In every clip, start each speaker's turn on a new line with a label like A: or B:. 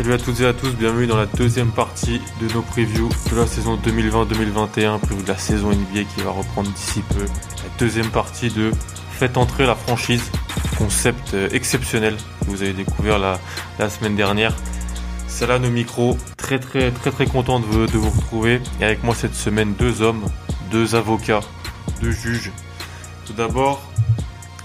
A: Salut à toutes et à tous, bienvenue dans la deuxième partie de nos previews de la saison 2020-2021, preview de la saison NBA qui va reprendre d'ici peu. La deuxième partie de Faites entrer la franchise, concept euh, exceptionnel que vous avez découvert la, semaine dernière. C'est là nos micros, très très très très content de vous, de vous retrouver. Et avec moi cette semaine, deux hommes, deux avocats, deux juges. Tout d'abord,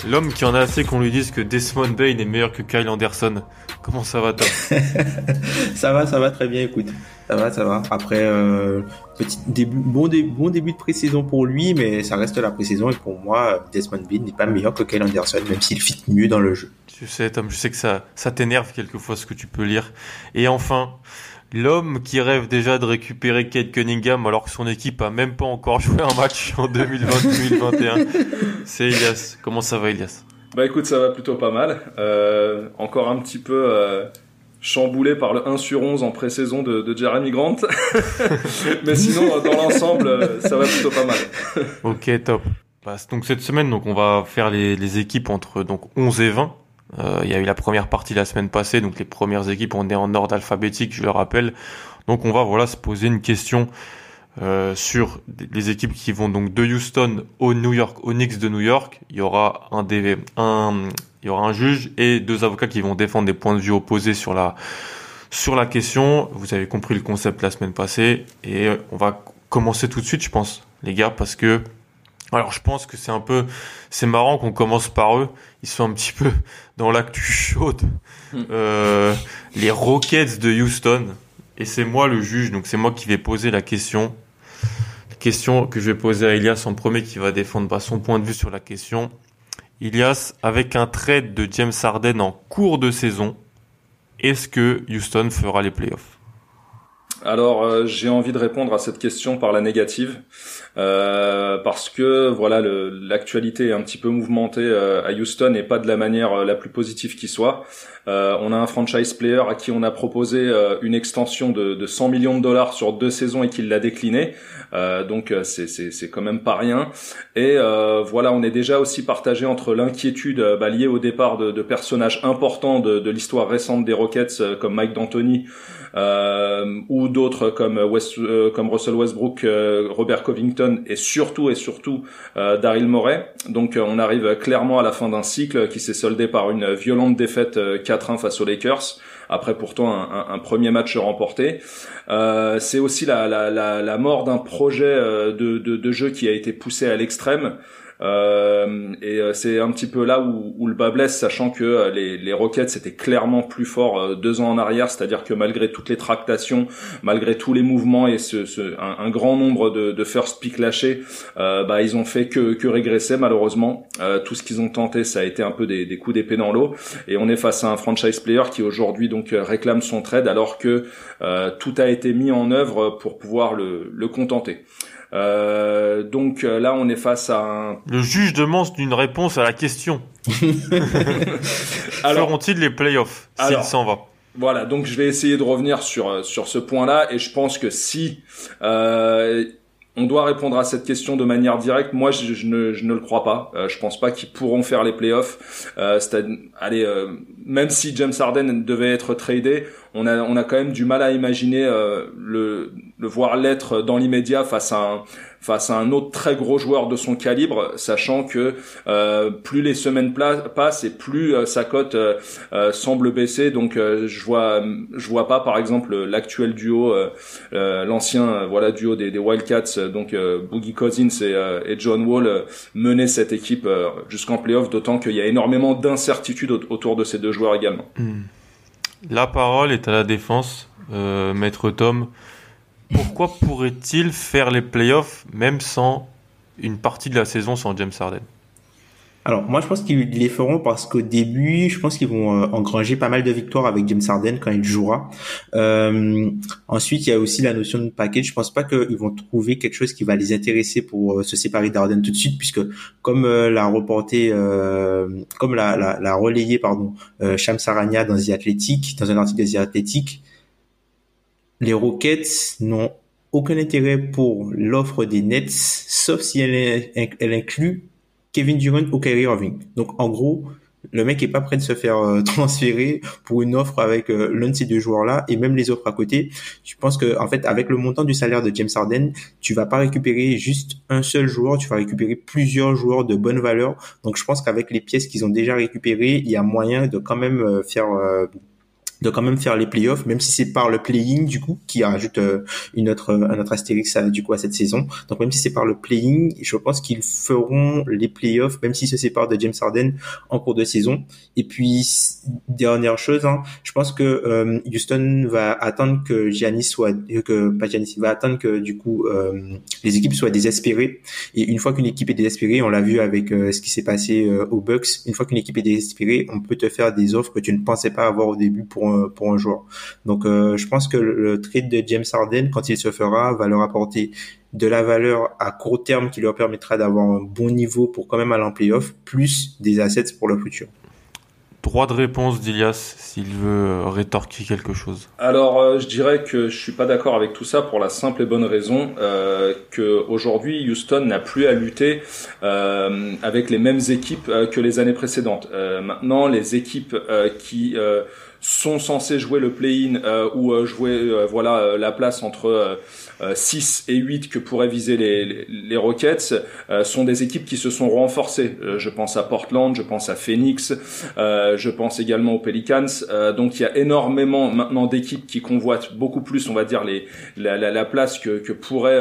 A: l'homme qui en a assez qu'on lui dise que Desmond Bain est meilleur que Kyle Anderson. Comment ça va, Tom
B: Ça va, ça va très bien, écoute. Ça va, ça va. Après, euh, petit début, bon, dé- bon début de pré-saison pour lui, mais ça reste la pré-saison et pour moi, Desmond Bean n'est pas meilleur que Kyle Anderson, même s'il fit mieux dans le jeu.
A: Je sais, Tom, je sais que ça, ça t'énerve quelquefois ce que tu peux lire. Et enfin, l'homme qui rêve déjà de récupérer Kate Cunningham alors que son équipe a même pas encore joué un match en 2020-2021. C'est Elias. Comment ça va, Elias
C: Bah écoute, ça va plutôt pas mal. Euh, encore un petit peu euh, chamboulé par le 1 sur 11 en pré-saison de, Jeremy Grant. Mais sinon, dans l'ensemble, euh, ça va plutôt pas mal.
A: Ok, top. Bah, donc cette semaine, donc on va faire les, équipes entre donc 11 et 20. Euh, Il y a eu la première partie la semaine passée, donc les premières équipes, on est en ordre alphabétique, je le rappelle. Donc on va voilà se poser une question euh, sur les équipes qui vont donc de Houston au New York, au Knicks de New York. Il y aura un, DV, un, il y aura un juge et deux avocats qui vont défendre des points de vue opposés sur la sur la question. Vous avez compris le concept la semaine passée et on va commencer tout de suite, je pense, les gars, parce que alors je pense que c'est un peu, c'est marrant qu'on commence par eux. Ils sont un petit peu dans l'actu chaude. Euh, les Rockets de Houston. Et c'est moi le juge, donc c'est moi qui vais poser la question. Question que je vais poser à Elias en premier qui va défendre bah, son point de vue sur la question. Elias, avec un trade de James Harden en cours de saison, est-ce que Houston fera les playoffs?
C: Alors, euh, j'ai envie de répondre à cette question par la négative, euh, parce que voilà, l'actualité est un petit peu mouvementée euh, à Houston et pas de la manière euh, la plus positive qui soit. Euh, on a un franchise player à qui on a proposé euh, une extension de, de 100 millions de dollars sur deux saisons et qu'il l'a décliné. Euh, donc c'est c'est quand même pas rien. Et voilà, on est déjà aussi partagé entre l'inquiétude bah, liée au départ de, de personnages importants de, de l'histoire récente des Rockets comme Mike D'Antoni ou d'autres comme West, euh, comme Russell Westbrook, euh, Robert Covington et surtout et surtout euh, Daryl Morey. Donc euh, on arrive clairement à la fin d'un cycle qui s'est soldé par une violente défaite euh, 4-1 face aux Lakers. Après pourtant un, un- premier match remporté. Euh, c'est aussi la, la, la, la mort d'un projet euh, de, de, de jeu qui a été poussé à l'extrême. Euh, et euh, c'est un petit peu là où, où le bas blesse, sachant que euh, les, les Rockets étaient clairement plus forts euh, deux ans en arrière, c'est-à-dire que malgré toutes les tractations, malgré tous les mouvements et ce, ce, un, un grand nombre de, de first pick lâchés, bah ils ont fait que, que régresser malheureusement. Tout ce qu'ils ont tenté, ça a été un peu des, des coups d'épée dans l'eau, et on est face à un franchise player qui aujourd'hui donc réclame son trade alors que euh, tout a été mis en œuvre pour pouvoir le, le contenter. Euh, donc euh, là, on est face à un.
A: Le juge demande une réponse à la question.
C: Alors,
A: Feront-ils les playoffs s'il s'en va?
C: Voilà, donc je vais essayer de revenir sur euh, sur ce point-là et je pense que si euh, on doit répondre à cette question de manière directe, moi je, je ne, je ne le crois pas. Euh, je pense pas qu'ils pourront faire les playoffs. Euh, allez, euh, même si James Harden devait être tradé, on a on a quand même du mal à imaginer le le voir l'être dans l'immédiat face à un face à un autre très gros joueur de son calibre, sachant que euh, plus les semaines passent et plus euh, sa cote euh, semble baisser. Donc je vois je vois pas par exemple l'actuel duo, l'ancien voilà duo des, des, Wildcats, donc Boogie Cousins et, et, John Wall mener cette équipe jusqu'en playoff, d'autant qu'il y a énormément d'incertitudes autour de ces deux joueurs également. Hmm.
A: La parole est à la défense, maître Tom. Pourquoi pourrait-il faire les playoffs même sans une partie de la saison sans James Harden?
B: Alors moi je pense qu'ils les feront parce qu'au début je pense qu'ils vont euh, engranger pas mal de victoires avec James Harden quand il jouera. Euh, ensuite il y a aussi la notion de package. Je pense pas qu'ils vont trouver quelque chose qui va les intéresser pour euh, se séparer d'Harden tout de suite puisque comme l'a reporté, comme l'a, la, la relayé pardon Shams dans The Athletic, dans un article de The Athletic, les Rockets n'ont aucun intérêt pour l'offre des Nets, sauf si elle inclut Kevin Durant ou Kyrie Irving. Donc en gros, le mec est pas prêt de se faire euh, transférer pour une offre avec euh, l'un de ces deux joueurs-là et même les offres à côté. Je pense que en fait, avec le montant du salaire de James Harden, tu vas pas récupérer juste un seul joueur, tu vas récupérer plusieurs joueurs de bonne valeur. Donc je pense qu'avec les pièces qu'ils ont déjà récupérées, il y a moyen de quand même euh, faire de quand même faire les playoffs, même si c'est par le playing du coup qui rajoute euh, une autre un autre astérix du coup à cette saison. Donc même si c'est par le playing, je pense qu'ils feront les playoffs, même s'ils se séparent de James Harden en cours de saison. Et puis dernière chose, hein, je pense que euh, Houston va attendre que Giannis soit que pas Giannis va attendre que du coup euh, les équipes soient désespérées. Et une fois qu'une équipe est désespérée, on l'a vu avec ce qui s'est passé aux Bucks. Une fois qu'une équipe est désespérée, on peut te faire des offres que tu ne pensais pas avoir au début pour pour, un joueur. Donc euh, je pense que le trade de James Harden, quand il se fera, va leur apporter de la valeur à court terme qui leur permettra d'avoir un bon niveau pour quand même aller en playoff, plus des assets pour le futur.
A: Droit de réponse d'Ilias s'il veut euh, rétorquer quelque chose.
C: Alors euh, je dirais que je suis pas d'accord avec tout ça pour la simple et bonne raison euh, que aujourd'hui Houston n'a plus à lutter avec les mêmes équipes que les années précédentes. maintenant les équipes qui sont censés jouer le play-in euh, ou euh, jouer euh, voilà la place entre 6 et 8 que pourraient viser les, les, Rockets sont des équipes qui se sont renforcées. je pense à Portland, je pense à Phoenix, je pense également aux Pelicans. donc il y a énormément maintenant d'équipes qui convoitent beaucoup plus, on va dire, les, la, la, la place que, que pourrait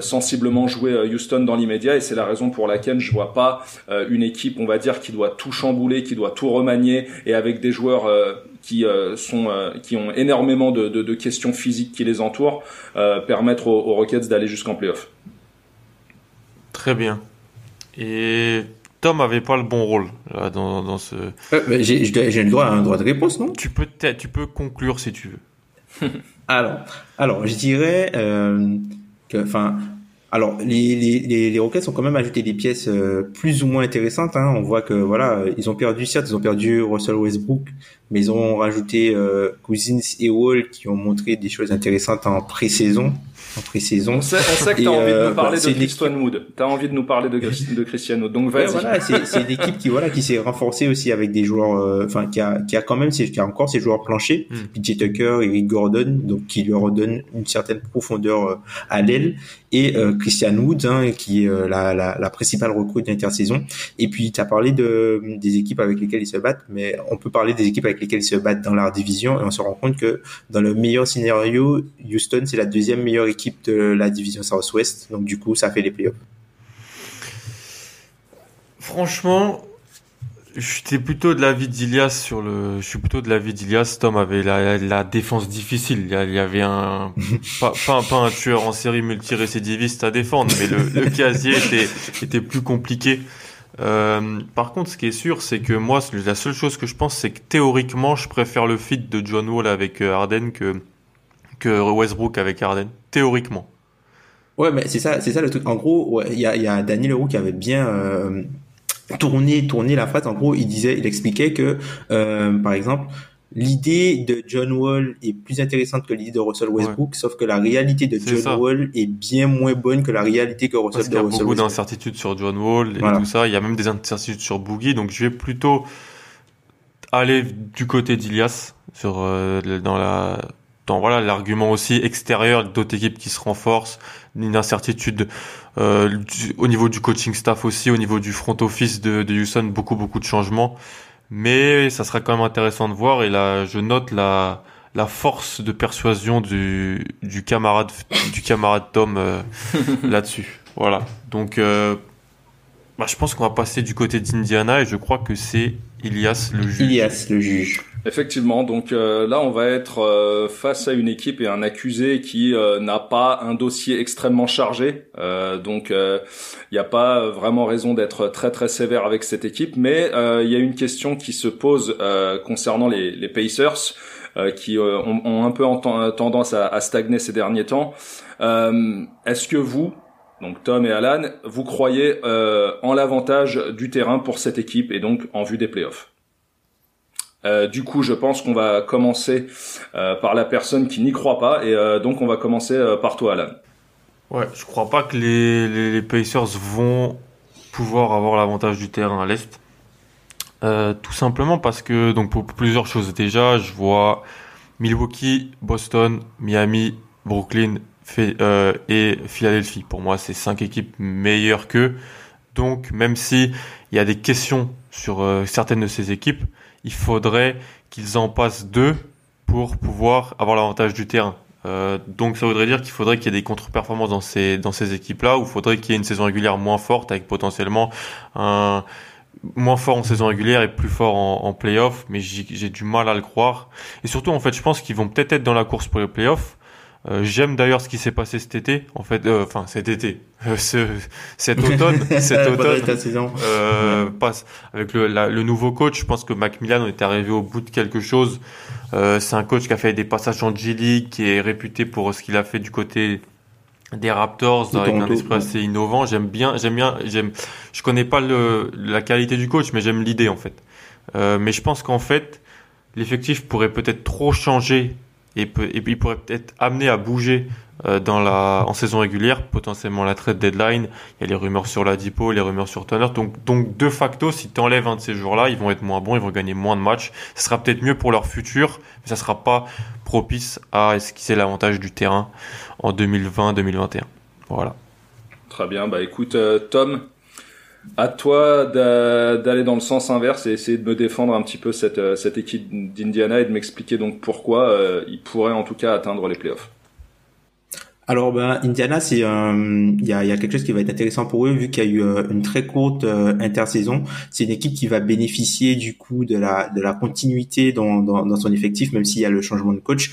C: sensiblement jouer Houston dans l'immédiat. Et c'est la raison pour laquelle je vois pas une équipe, on va dire, qui doit tout chambouler, qui doit tout remanier et avec des joueurs qui euh, sont euh, qui ont énormément de, de, de, questions physiques qui les entourent euh, permettre aux, aux Rockets d'aller jusqu'en playoff.
A: Très bien. Et Tom avait pas le bon rôle là, dans, dans ce.
B: j'ai, j'ai le droit à un droit de réponse, non?
A: Tu peux tu peux conclure si tu
B: veux. alors, alors je dirais que, enfin, alors, les, les, les, Rockets ont quand même ajouté des pièces euh, plus ou moins intéressantes. Hein. On voit que voilà, ils ont perdu certes, ils ont perdu Russell Westbrook, mais ils ont rajouté euh, Cousins et Wall qui ont montré des choses intéressantes en pré-saison en pré-saison.
C: On sait, que tu as envie de nous parler de Christian Wood. Tu as envie de nous parler de, de Cristiano. Donc vas-y.
B: voilà, c'est une équipe qui voilà qui s'est renforcée aussi avec des joueurs euh, enfin qui a qui a quand même qui a encore ses joueurs planchers, mm. PJ Tucker, Eric Gordon donc qui leur redonne une certaine profondeur euh, à l'aile et euh, Christian Wood hein, qui est euh, la, la, la, principale recrue d'intersaison. Et puis tu as parlé de des équipes avec lesquelles ils se battent, mais on peut parler des équipes avec lesquelles ils se battent dans leur division et on se rend compte que dans le meilleur scénario, Houston c'est la deuxième meilleure équipe de la division Southwest. Donc du coup, ça fait les playoffs.
A: Franchement, j'étais plutôt de l'avis d'Ilias sur le. Je suis plutôt de l'avis d'Ilias. Tom avait la, défense difficile. Il y avait un pas, pas, un tueur en série multirécidiviste à défendre, mais le, casier était, était plus compliqué. Euh, par contre, ce qui est sûr, c'est que moi, la seule chose que je pense, c'est que théoriquement, je préfère le fit de John Wall avec euh, Harden que Westbrook avec Harden, théoriquement.
B: Ouais, mais c'est ça, c'est ça le truc. En gros, il y, a, Daniel Leroux qui avait bien euh, tourné, tourné la phrase. En gros, il disait, il expliquait que, par exemple, l'idée de John Wall est plus intéressante que l'idée de Russell Westbrook, sauf que la réalité de John Wall est bien moins bonne que la réalité que Russell,
A: Westbrook. il y a beaucoup d'incertitudes sur John Wall et tout ça. Il y a même des incertitudes sur Boogie, donc je vais plutôt aller du côté d'Ilias sur euh, dans la dans voilà l'argument aussi extérieur d'autres équipes qui se renforcent, une incertitude euh, au niveau du coaching staff aussi, au niveau du front office de, de Houston, beaucoup beaucoup de changements. Mais ça sera quand même intéressant de voir et là je note la la force de persuasion du, du camarade du camarade Tom euh, là-dessus. Voilà. Donc euh, bah, je pense qu'on va passer du côté d'Indiana et je crois que c'est Ilias le juge.
B: Ilias le juge.
C: Effectivement, donc euh, là on va être euh, face à une équipe et un accusé qui euh, n'a pas un dossier extrêmement chargé, donc il n'y a pas vraiment raison d'être très très sévère avec cette équipe, mais il y a une question qui se pose concernant les, les Pacers. qui ont, un peu tendance à, à, stagner ces derniers temps. Est-ce que vous, donc Tom et Alan, vous croyez en l'avantage du terrain pour cette équipe et donc en vue des playoffs? Euh, du coup, je pense qu'on va commencer euh, par la personne qui n'y croit pas, et euh, donc on va commencer par toi, Alan.
A: Ouais, je crois pas que les, les, Pacers vont pouvoir avoir l'avantage du terrain à l'est. tout simplement parce que, donc pour plusieurs choses déjà, je vois Milwaukee, Boston, Miami, Brooklyn et Philadelphie. Pour moi, c'est cinq équipes meilleures qu'eux. Donc, même si il y a des questions sur certaines de ces équipes, il faudrait qu'ils en passent deux pour pouvoir avoir l'avantage du terrain. Euh, donc ça voudrait dire qu'il faudrait qu'il y ait des contre-performances dans ces dans ces équipes-là, ou il faudrait qu'il y ait une saison régulière moins forte avec potentiellement moins fort en saison régulière et plus fort en, en playoff, mais j'ai du mal à le croire. Et surtout, en fait, je pense qu'ils vont peut-être être dans la course pour les playoffs, euh, J'aime d'ailleurs ce qui s'est passé cet été, en fait, euh, enfin cet été, euh, ce, cet automne, cet automne, euh, passe avec le, le, nouveau coach. Je pense que Macmillan est arrivé au bout de quelque chose. c'est un coach qui a fait des passages en G League, qui est réputé pour ce qu'il a fait du côté des Raptors avec un esprit assez innovant. J'aime bien, j'aime bien, j'aime. Je connais pas le, la qualité du coach, mais j'aime l'idée en fait. mais je pense qu'en fait, l'effectif pourrait peut-être trop changer et, peut, et il pourrait peut-être amener à bouger euh, dans la en saison régulière, potentiellement la trade deadline. Il y a les rumeurs sur la Dipo, les rumeurs sur Turner. Donc, donc de facto, si tu un de ces jours-là, ils vont être moins bons, ils vont gagner moins de matchs. Ce sera peut-être mieux pour leur futur, mais ça sera pas propice à esquisser l'avantage du terrain en 2020-2021. Voilà.
C: Très bien. Bah écoute, euh, Tom, à toi d'aller dans le sens inverse et essayer de me défendre un petit peu cette, euh, cette équipe d'Indiana et de m'expliquer donc pourquoi euh, ils pourraient en tout cas atteindre les playoffs.
B: Alors ben Indiana c'est il y a, y a quelque chose qui va être intéressant pour eux vu qu'il y a eu euh, une très courte intersaison. C'est une équipe qui va bénéficier du coup de la de la continuité dans, dans, dans son effectif même s'il y a le changement de coach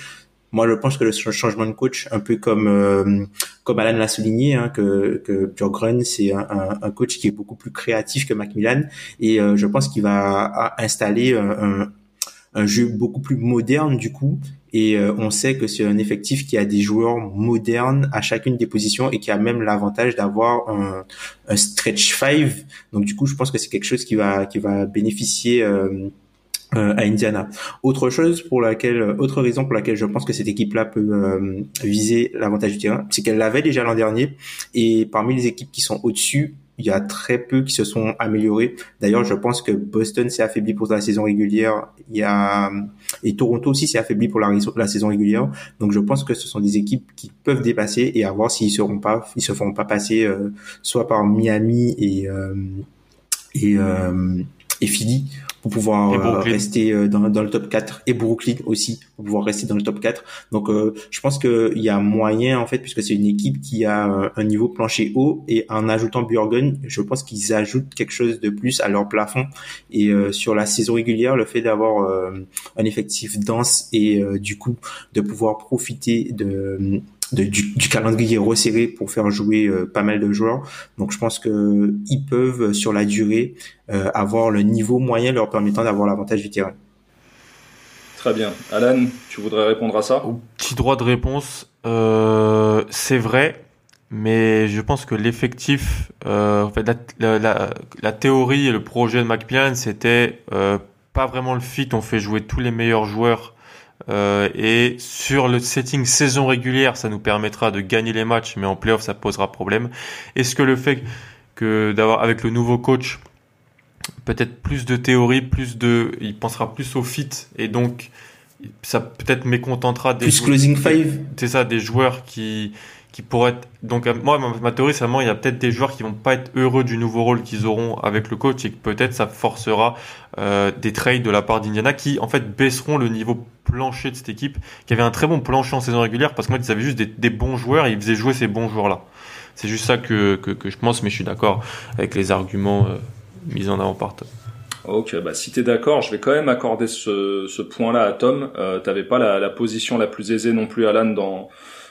B: moi je pense que le changement de coach un peu comme euh, comme Alan l'a souligné hein, que que Björgren c'est un, un, coach qui est beaucoup plus créatif que Macmillan. Et euh, je pense qu'il va installer un, un, jeu beaucoup plus moderne du coup. Et euh, on sait que c'est un effectif qui a des joueurs modernes à chacune des positions et qui a même l'avantage d'avoir un, un, stretch five. Donc du coup je pense que c'est quelque chose qui va qui va bénéficier euh, à Indiana. Autre chose pour laquelle, autre raison pour laquelle je pense que cette équipe-là peut euh, viser l'avantage du terrain, c'est qu'elle l'avait déjà l'an dernier et parmi les équipes qui sont au-dessus, il y a très peu qui se sont améliorés. D'ailleurs, je pense que Boston s'est affaibli pour la saison régulière. Il y a et Toronto aussi s'est affaibli pour la, saison régulière. Donc, je pense que ce sont des équipes qui peuvent dépasser et à voir s'ils seront pas, ils se feront pas passer euh, soit par Miami et et et Philly pour pouvoir euh, rester euh, dans, dans, le top 4 et Brooklyn aussi pour pouvoir rester dans le top 4. Donc euh, je pense qu'il y a moyen en fait puisque c'est une équipe qui a un niveau plancher haut et en ajoutant Björgen, je pense qu'ils ajoutent quelque chose de plus à leur plafond. Et sur la saison régulière, le fait d'avoir un effectif dense et du coup de pouvoir profiter de de, du, du, calendrier resserré pour faire jouer euh, pas mal de joueurs. Donc je pense que ils peuvent sur la durée euh, avoir le niveau moyen leur permettant d'avoir l'avantage du terrain.
C: Très bien. Alan, tu voudrais répondre à ça?
A: Petit droit de réponse. Euh, c'est vrai, mais je pense que l'effectif, euh, en fait, la, la, la, théorie et le projet de McPian, c'était euh, pas vraiment le fit. On fait jouer tous les meilleurs joueurs euh, et sur le setting saison régulière, ça nous permettra de gagner les matchs, mais en playoff, ça posera problème. Est-ce que le fait que d'avoir avec le nouveau coach peut-être plus de théorie, plus de, il pensera plus au fit et donc ça peut-être mécontentera
B: des plus closing five.
A: C'est ça, des joueurs qui qui pourraient être. Donc moi, ma, théorie, c'est vraiment il y a peut-être des joueurs qui vont pas être heureux du nouveau rôle qu'ils auront avec le coach et que peut-être ça forcera euh, des trades de la part d'Indiana qui en fait baisseront le niveau plancher de cette équipe qui avait un très bon plancher en saison régulière parce que moi ils avaient juste des, bons joueurs et ils faisaient jouer ces bons joueurs là. C'est juste ça que, que, je pense, mais je suis d'accord avec les arguments euh, mis en avant par Tom.
C: Ok, bah si t'es d'accord, je vais quand même accorder ce, point-là à Tom. Euh, T'avais pas la, position la plus aisée non plus, Alan, dans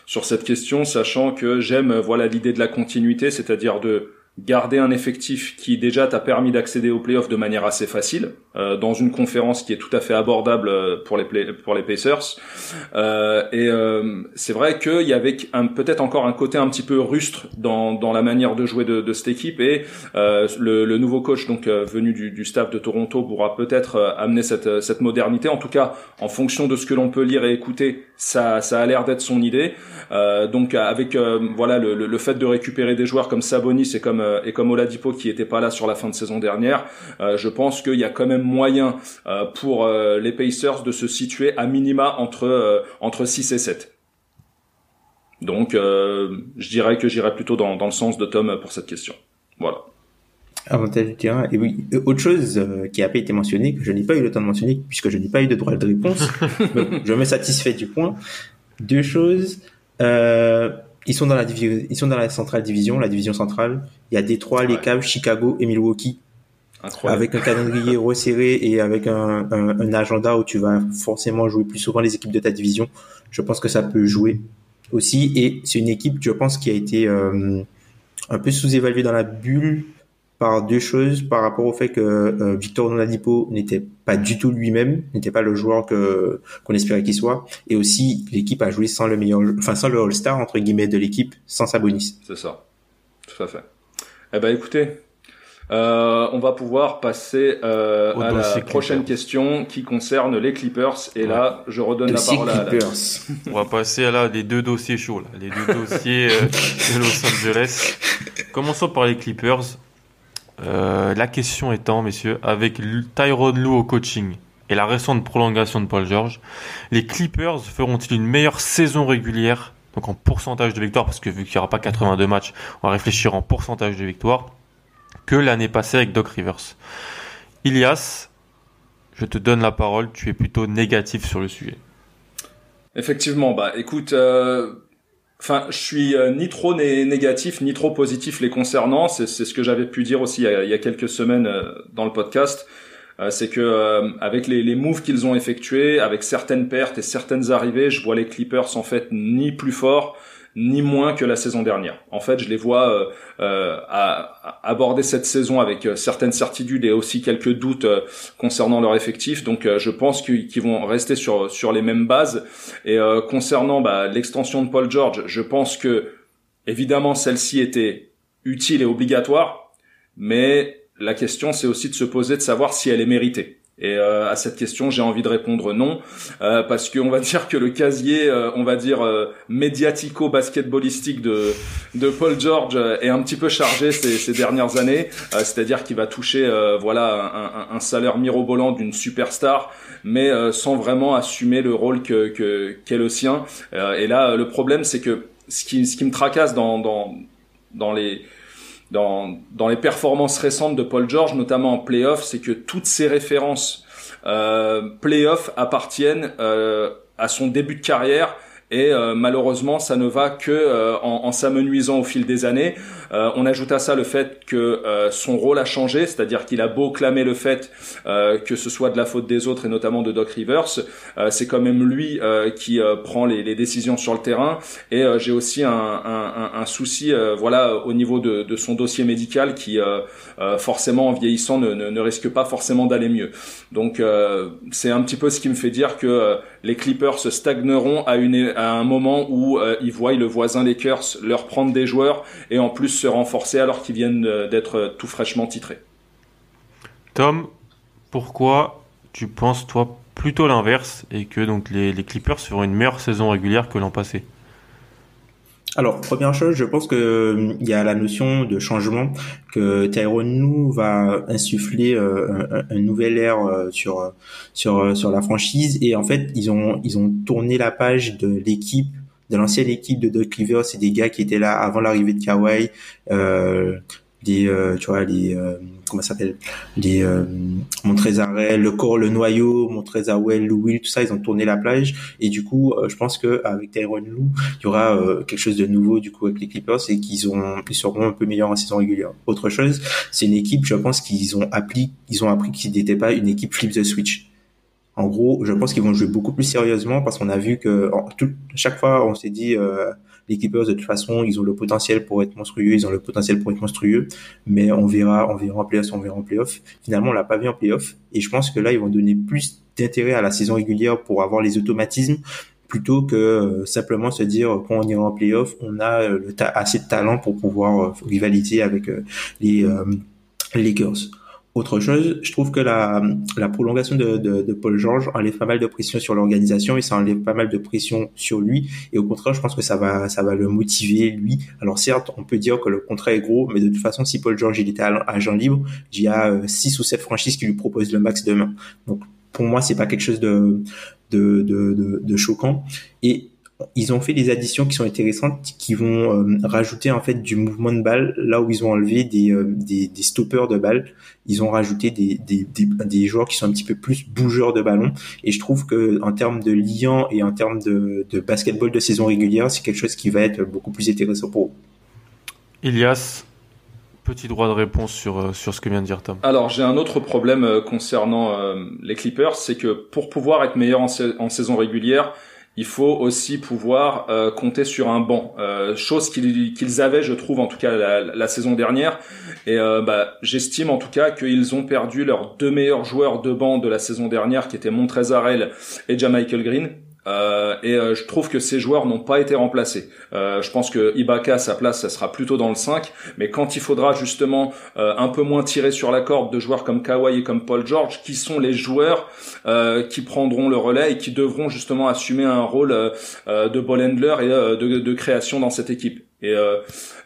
C: sur cette question, sachant que j'aime voilà l'idée de la continuité, c'est-à-dire de garder un effectif qui déjà t'a permis d'accéder aux playoffs de manière assez facile euh, dans une conférence qui est tout à fait abordable euh, pour les pour les Pacers. Euh, et c'est vrai qu'il y avait peut-être encore un côté un petit peu rustre dans, dans la manière de jouer de, de cette équipe. Et le, le, nouveau coach donc venu du, du, staff de Toronto pourra peut-être amener cette, cette modernité. En tout cas en fonction de ce que l'on peut lire et écouter ça ça a l'air d'être son idée. Donc avec voilà le, le, fait de récupérer des joueurs comme Sabonis et comme et comme Oladipo qui était pas là sur la fin de saison dernière, je pense qu'il y a quand même moyen euh, pour les Pacers de se situer à minima entre entre 6 et 7. Donc, je dirais que j'irais plutôt dans, dans le sens de Tom pour cette question. Voilà.
B: Avantage du terrain. Et oui, autre chose qui n'a pas été mentionnée, que je n'ai pas eu le temps de mentionner, puisque je n'ai pas eu de droit de réponse, je me satisfais du point. Deux choses. Euh, ils sont dans la division, ils sont dans la centrale division, la division centrale. Il y a Détroit, les Cavs, Chicago et Milwaukee. Avec un calendrier resserré et avec un, un, agenda où tu vas forcément jouer plus souvent les équipes de ta division, je pense que ça peut jouer aussi. Et c'est une équipe, je pense, qui a été euh, un peu sous-évaluée dans la bulle par deux choses par rapport au fait que euh, Victor Oladipo n'était pas du tout lui-même, n'était pas le joueur que qu'on espérait qu'il soit, et aussi l'équipe a joué sans le meilleur, enfin sans le All-Star entre guillemets de l'équipe, sans Sabonis.
C: C'est ça, tout à fait. Eh ben écoutez, euh, on va pouvoir passer euh, à la prochaine question qui concerne les Clippers. Et là, je redonne la parole à Clippers.
A: on va passer à là les deux dossiers chauds, là, les deux dossiers euh, de Los Angeles. Commençons par les Clippers. Euh, la question étant, messieurs, avec Tyrone Lou au coaching et la récente prolongation de Paul George, les Clippers feront-ils une meilleure saison régulière, donc en pourcentage de victoire, parce que vu qu'il n'y aura pas 82 matchs, on va réfléchir en pourcentage de victoire, que l'année passée avec Doc Rivers. Ilias, je te donne la parole, tu es plutôt négatif sur le sujet.
C: Effectivement, bah écoute, euh, Enfin, je suis euh, ni trop négatif ni trop positif les concernant. C'est ce que j'avais pu dire aussi il y a, quelques semaines euh, dans le podcast. Euh, c'est que avec les, les moves qu'ils ont effectués, avec certaines pertes et certaines arrivées, je vois les Clippers en fait ni plus forts ni moins que la saison dernière. En fait, je les vois euh, euh à, aborder cette saison avec euh, certaines certitudes et aussi quelques doutes euh, concernant leur effectif. Donc, je pense qu'ils vont rester sur sur les mêmes bases. Et concernant bah, l'extension de Paul George, je pense que évidemment celle-ci était utile et obligatoire, mais la question c'est aussi de se poser de savoir si elle est méritée. Et euh, à cette question, j'ai envie de répondre non, euh, parce qu'on va dire que le casier, euh, on va dire médiatico-basketballistique de de Paul George est un petit peu chargé ces, ces dernières années. C'est-à-dire qu'il va toucher, voilà, un, un, salaire mirobolant d'une superstar, mais sans vraiment assumer le rôle que qu'est le sien. et là, le problème, c'est que ce qui ce qui me tracasse dans dans dans les dans, les performances récentes de Paul George, notamment en playoff, c'est que toutes ces références euh, playoff appartiennent euh, à son début de carrière et euh, malheureusement ça ne va que euh, en, en s'amenuisant au fil des années. Euh, on ajoute à ça le fait que son rôle a changé, c'est-à-dire qu'il a beau clamer le fait que ce soit de la faute des autres et notamment de Doc Rivers, c'est quand même lui qui prend les, les, décisions sur le terrain. Et j'ai aussi un, un, un souci, voilà, au niveau de, de, son dossier médical qui forcément en vieillissant ne, ne, ne risque pas forcément d'aller mieux. Donc c'est un petit peu ce qui me fait dire que les Clippers se stagneront à, un moment où euh, ils voient le voisin Lakers leur prendre des joueurs et en plus se renforcer alors qu'ils viennent euh, d'être euh, tout fraîchement titrés.
A: Tom, pourquoi tu penses toi plutôt l'inverse et que donc les Clippers feront une meilleure saison régulière que l'an passé?
B: Alors, première chose, je pense que euh, il y a la notion de changement que Tyrone nous va insuffler euh, un, nouvel air euh, sur sur sur la franchise. Et en fait, ils ont ils ont tourné la page de l'équipe de l'ancienne équipe de Doc Rivers, c'est des gars qui étaient là avant l'arrivée de Kawhi, des euh, tu vois les euh, comment ça s'appelle les euh, Montrezarel le corps le noyau Montrezarel Will tout ça ils ont tourné la plage. Et du coup euh, je pense que avec Tyron Lou il y aura euh, quelque chose de nouveau du coup avec les Clippers et qu'ils ont ils seront un peu meilleurs en saison régulière. Autre chose c'est une équipe je pense qu'ils ont appris ils ont appris qu'ils n'étaient pas une équipe flip the switch. En gros, je pense qu'ils vont jouer beaucoup plus sérieusement parce qu'on a vu que tout, chaque fois on s'est dit euh, les Clippers de toute façon ils ont le potentiel pour être monstrueux, ils ont le potentiel pour être monstrueux, mais on verra, on verra en playoff, on verra en playoff. Finalement, on l'a pas vu en playoff et je pense que là ils vont donner plus d'intérêt à la saison régulière pour avoir les automatismes plutôt que euh, simplement se dire quand on ira en playoff, on a euh, le assez de talent pour pouvoir rivaliser avec les Lakers. Autre chose, je trouve que la, la prolongation de, de, de, Paul George enlève pas mal de pression sur l'organisation et ça enlève pas mal de pression sur lui. Et au contraire, je pense que ça va, ça va le motiver lui. Alors certes, on peut dire que le contrat est gros, mais de toute façon, si Paul George il était agent libre, il y a 6 ou 7 franchises qui lui proposent le max demain. Donc pour moi, c'est pas quelque chose de, de, de, de choquant. Et ils ont fait des additions qui sont intéressantes, qui vont euh, rajouter en fait du mouvement de balle là où ils ont enlevé des, euh, des, des, stoppers de balle. Ils ont rajouté des, des, des, joueurs qui sont un petit peu plus bougeurs de ballon. Et je trouve que en termes de lien et en termes de, de basketball de saison régulière, c'est quelque chose qui va être beaucoup plus intéressant pour eux.
A: Elias, petit droit de réponse sur, euh, sur ce que vient de dire Tom.
C: Alors j'ai un autre problème concernant les Clippers, c'est que pour pouvoir être meilleur en, en saison régulière, il faut aussi pouvoir euh, compter sur un banc, euh, chose qu'ils avaient, je trouve, en tout cas la, saison dernière. Et euh, bah, j'estime en tout cas qu'ils ont perdu leurs deux meilleurs joueurs de banc de la saison dernière, qui étaient Montrezarel et Jamichael Green. Euh, et euh, je trouve que ces joueurs n'ont pas été remplacés. Euh, je pense que Ibaka sa place, ça sera plutôt dans le 5, mais quand il faudra justement un peu moins tirer sur la corde de joueurs comme Kawhi et comme Paul George, qui sont les joueurs qui prendront le relais et qui devront justement assumer un rôle de ball handler et de création dans cette équipe. Et euh,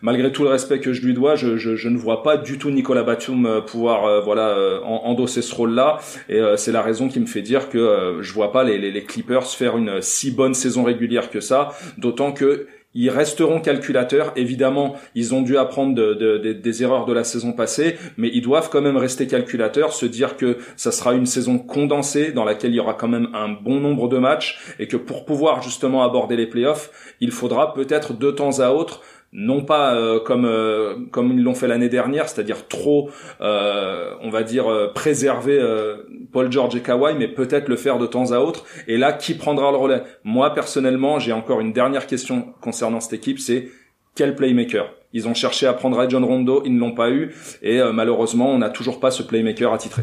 C: malgré tout le respect que je lui dois, je, je, je ne vois pas du tout Nicolas Batum euh, pouvoir euh, voilà endosser ce rôle-là. Et c'est la raison qui me fait dire que je vois pas les, les, les, Clippers faire une si bonne saison régulière que ça. D'autant que ils resteront calculateurs. Évidemment, ils ont dû apprendre de, de, des erreurs de la saison passée, mais ils doivent quand même rester calculateurs, se dire que ça sera une saison condensée dans laquelle il y aura quand même un bon nombre de matchs et que pour pouvoir justement aborder les playoffs, il faudra peut-être de temps à autre non pas euh, comme euh, comme ils l'ont fait l'année dernière, c'est-à-dire trop, euh, on va dire préserver Paul George et Kawhi, mais peut-être le faire de temps à autre. Et là, qui prendra le relais? Moi personnellement, j'ai encore une dernière question concernant cette équipe, c'est quel playmaker? Ils ont cherché à prendre John Rondo, ils ne l'ont pas eu, et malheureusement, on n'a toujours pas ce playmaker attitré.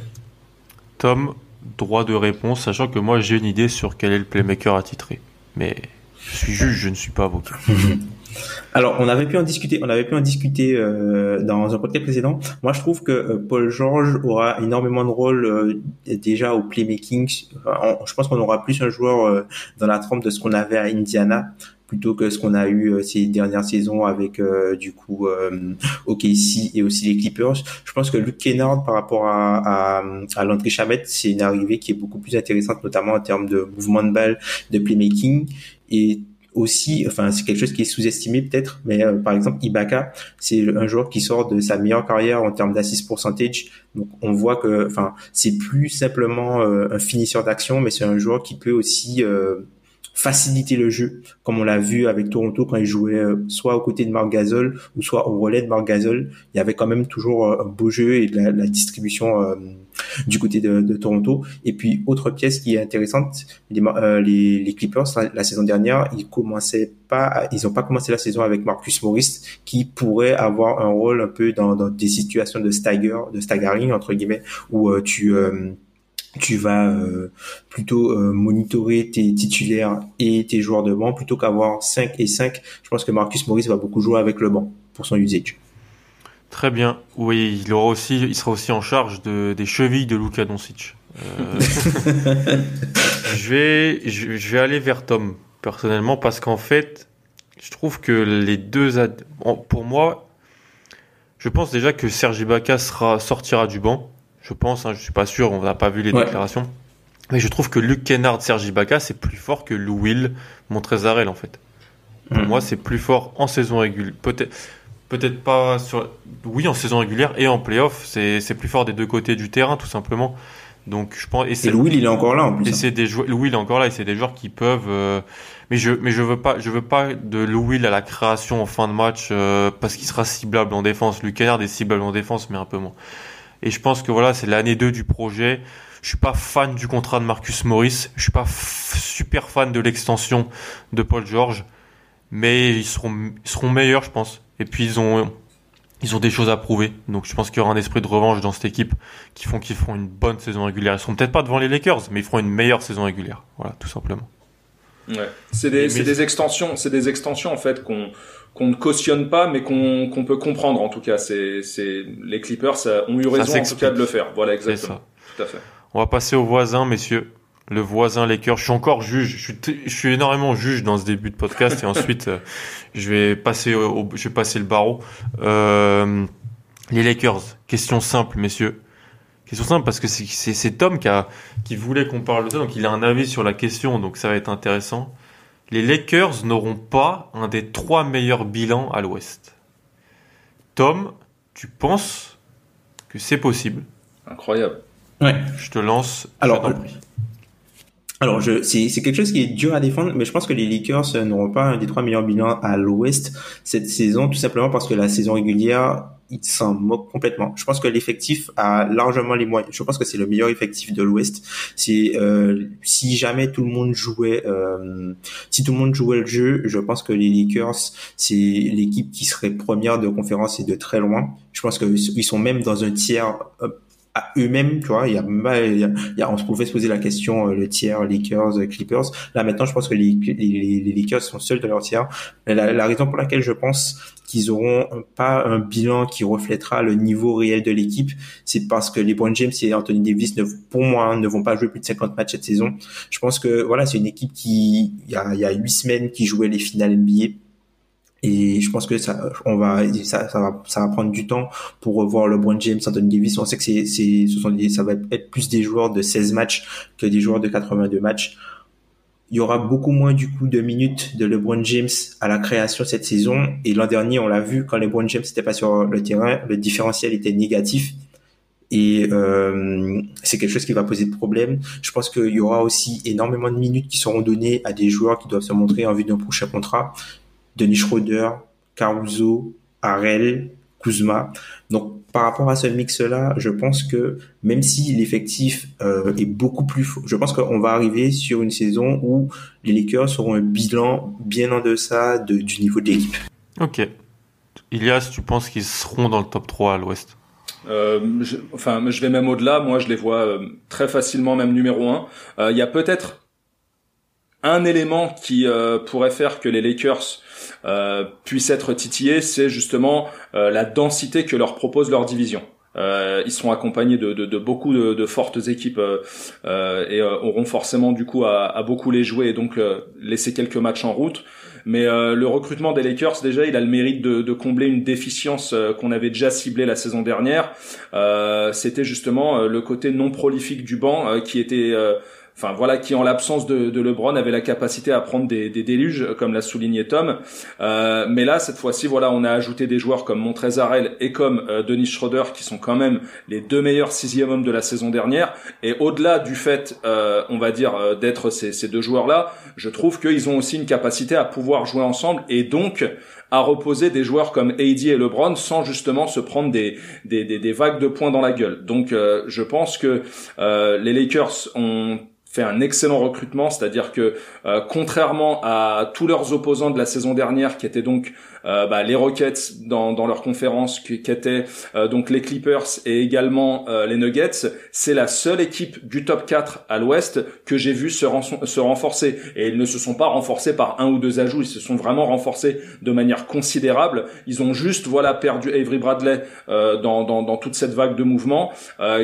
A: Tom, droit de réponse, sachant que moi j'ai une idée sur quel est le playmaker attitré, mais je suis juge, je ne suis pas avocat.
B: Alors, on avait pu en discuter, on avait pu en discuter euh, dans un podcast précédent. Moi, je trouve que euh, Paul George aura énormément de rôle euh, déjà au playmaking. je pense qu'on aura plus un joueur dans la trempe de ce qu'on avait à Indiana plutôt que ce qu'on a eu ces dernières saisons avec du coup OKC et aussi les Clippers. Je pense que Luke Kennard par rapport à, à, à l'entrée Chamette, c'est une arrivée qui est beaucoup plus intéressante, notamment en termes de mouvement de balle, de playmaking. Et aussi, enfin c'est quelque chose qui est sous-estimé peut-être, mais euh, par exemple Ibaka, c'est un joueur qui sort de sa meilleure carrière en termes d'assist percentage. Donc on voit que, enfin c'est plus simplement euh, un finisseur d'action, mais c'est un joueur qui peut aussi euh, faciliter le jeu, comme on l'a vu avec Toronto quand il jouait soit aux côtés de Marc Gasol ou soit au relais de Marc Gasol. Il y avait quand même toujours un beau jeu et de la, la distribution du côté de, de, Toronto. Et puis autre pièce qui est intéressante, les, euh, les, les, Clippers la saison dernière, ils commençaient pas, ils ont pas commencé la saison avec Marcus Morris, qui pourrait avoir un rôle un peu dans, dans des situations de stagger, de staggering entre guillemets, où euh, tu euh, tu vas plutôt monitorer tes titulaires et tes joueurs de banc plutôt qu'avoir 5 et 5. Je pense que Marcus Morris va beaucoup jouer avec le banc pour son usage.
A: Très bien. Oui, il aura aussi, il sera aussi en charge de, des chevilles de Luka Doncic. Euh, je vais, je, vais aller vers Tom personnellement parce qu'en fait, Je trouve que les deux, pour moi, je pense déjà que Sergi Baca sera sortira du banc. Je pense, hein, je suis pas sûr, on n'a pas vu les déclarations. Mais je trouve que Luc Kennard, Sergi Baca, c'est plus fort que Lou Will, Montrezarel en fait. Pour mhm. moi, c'est plus fort en saison régulière. Peut-être, peut-être pas sur, oui, en saison régulière et en playoff. C'est, plus fort des deux côtés du terrain, tout simplement. Donc, je pense.
B: Et, c'est, Will, il est encore là en plus.
A: Et hein. c'est des joueurs, Will est encore là et c'est des joueurs qui peuvent. Euh, mais je, mais je veux pas, je veux pas de Will à la création en fin de match euh, parce qu'il sera ciblable en défense. Luc Kennard est ciblable en défense, mais un peu moins. Et je pense que voilà, c'est l'année 2 du projet. Je suis pas fan du contrat de Marcus Morris. Je suis pas super fan de l'extension de Paul George. Mais ils seront, meilleurs, je pense. Et puis ils ont, ils ont des choses à prouver. Donc je pense qu'il y aura un esprit de revanche dans cette équipe qui font qu'ils feront une bonne saison régulière. Ils seront peut-être pas devant les Lakers, mais ils feront une meilleure saison régulière. Voilà, tout simplement.
C: Ouais. C'est des, des extensions, c'est des extensions en fait qu'on qu'on ne cautionne pas, mais qu'on peut comprendre en tout cas. C'est les Clippers ont eu raison en tout cas de le faire. Voilà exactement. Ça. Tout à fait.
A: On va passer au voisin, messieurs. Le voisin Lakers. Je suis encore juge. Je suis, je suis énormément juge dans ce début de podcast et ensuite euh, je vais passer au, je vais passer le barreau. Euh, les Lakers. Question simple, messieurs. Question simple parce que c'est Tom qui a qui voulait qu'on parle de ça, donc il a un avis sur la question, donc ça va être intéressant. Les Lakers n'auront pas un des trois meilleurs bilans à l'Ouest. Tom, tu penses que c'est possible?
C: Incroyable.
B: Ouais.
A: Je te lance.
B: Alors, alors je, c'est, c'est quelque chose qui est dur à défendre, mais je pense que les Lakers n'auront pas un des trois meilleurs bilans à l'Ouest cette saison, tout simplement parce que la saison régulière, ils s'en moquent complètement. Je pense que l'effectif a largement les moyens. Je pense que c'est le meilleur effectif de l'Ouest. C'est euh, si jamais tout le monde jouait, euh, si tout le monde jouait le jeu, je pense que les Lakers c'est l'équipe qui serait première de conférence et de très loin. Je pense qu'ils sont même dans un tiers euh, eux-mêmes, tu vois, il y a, on se pouvait se poser la question euh, le tiers Lakers, Clippers. Là maintenant, je pense que les, Lakers sont seuls de leur tiers. La, la raison pour laquelle je pense qu'ils auront pas un bilan qui reflètera le niveau réel de l'équipe, c'est parce que les LeBron James et Anthony Davis, ne, pour moi, ne vont pas jouer plus de 50 matchs cette saison. Je pense que voilà, c'est une équipe qui, il y a, il y a 8 semaines qui jouait les finales NBA et je pense que ça, on va, ça, ça va, ça va prendre du temps pour revoir LeBron James, Anthony Davis. On sait que c'est, c'est, ce sont ça va être plus des joueurs de 16 matchs que des joueurs de 82 matchs. Il y aura beaucoup moins du coup de minutes de LeBron James à la création cette saison. Et l'an dernier, on l'a vu quand LeBron James n'était pas sur le terrain, le différentiel était négatif. Et euh, c'est quelque chose qui va poser de problème. Je pense qu'il y aura aussi énormément de minutes qui seront données à des joueurs qui doivent se montrer en vue d'un prochain contrat. Denis Schroeder, Caruso, Arel, Kuzma. Donc par rapport à ce mix-là, je pense que même si l'effectif euh, est beaucoup plus, je pense qu'on va arriver sur une saison où les Lakers auront un bilan bien en deçà de, du niveau de l'équipe.
A: Ok. Ilias, tu penses qu'ils seront dans le top 3 à l'Ouest?
C: Euh, je, enfin, je vais même au-delà. Moi, je les vois euh, très facilement, même numéro 1. Il y a peut-être un élément qui pourrait faire que les Lakers euh, puissent être titillés, c'est justement euh, la densité que leur propose leur division. Euh, ils seront accompagnés de, de, de beaucoup de, de, fortes équipes euh, et auront forcément du coup à, à, beaucoup les jouer et donc laisser quelques matchs en route. Mais le recrutement des Lakers déjà, il a le mérite de combler une déficience qu'on avait déjà ciblée la saison dernière. C'était justement le côté non prolifique du banc qui était enfin voilà, qui en l'absence de, de, LeBron avait la capacité à prendre des, des déluges, comme l'a souligné Tom. Euh, mais là, cette fois-ci, voilà, on a ajouté des joueurs comme Montrezarel et comme euh, Denis Schroeder, qui sont quand même les deux meilleurs sixième hommes de la saison dernière. Et au-delà du fait, euh, on va dire, euh, d'être ces, ces deux joueurs-là, je trouve qu'ils ont aussi une capacité à pouvoir jouer ensemble et donc à reposer des joueurs comme AD et LeBron sans justement se prendre des, des, vagues de points dans la gueule. Donc euh, je pense que euh, les Lakers ont fait un excellent recrutement, c'est-à-dire que euh, contrairement à tous leurs opposants de la saison dernière, qui étaient donc euh, bah, les Rockets dans, dans leur conférence, qui, qui étaient euh, donc les Clippers et également les Nuggets, c'est la seule équipe du top 4 à l'Ouest que j'ai vu se, se renforcer. Et ils ne se sont pas renforcés par un ou deux ajouts, ils se sont vraiment renforcés de manière considérable. Ils ont juste voilà perdu Avery Bradley dans, dans, dans toute cette vague de mouvements,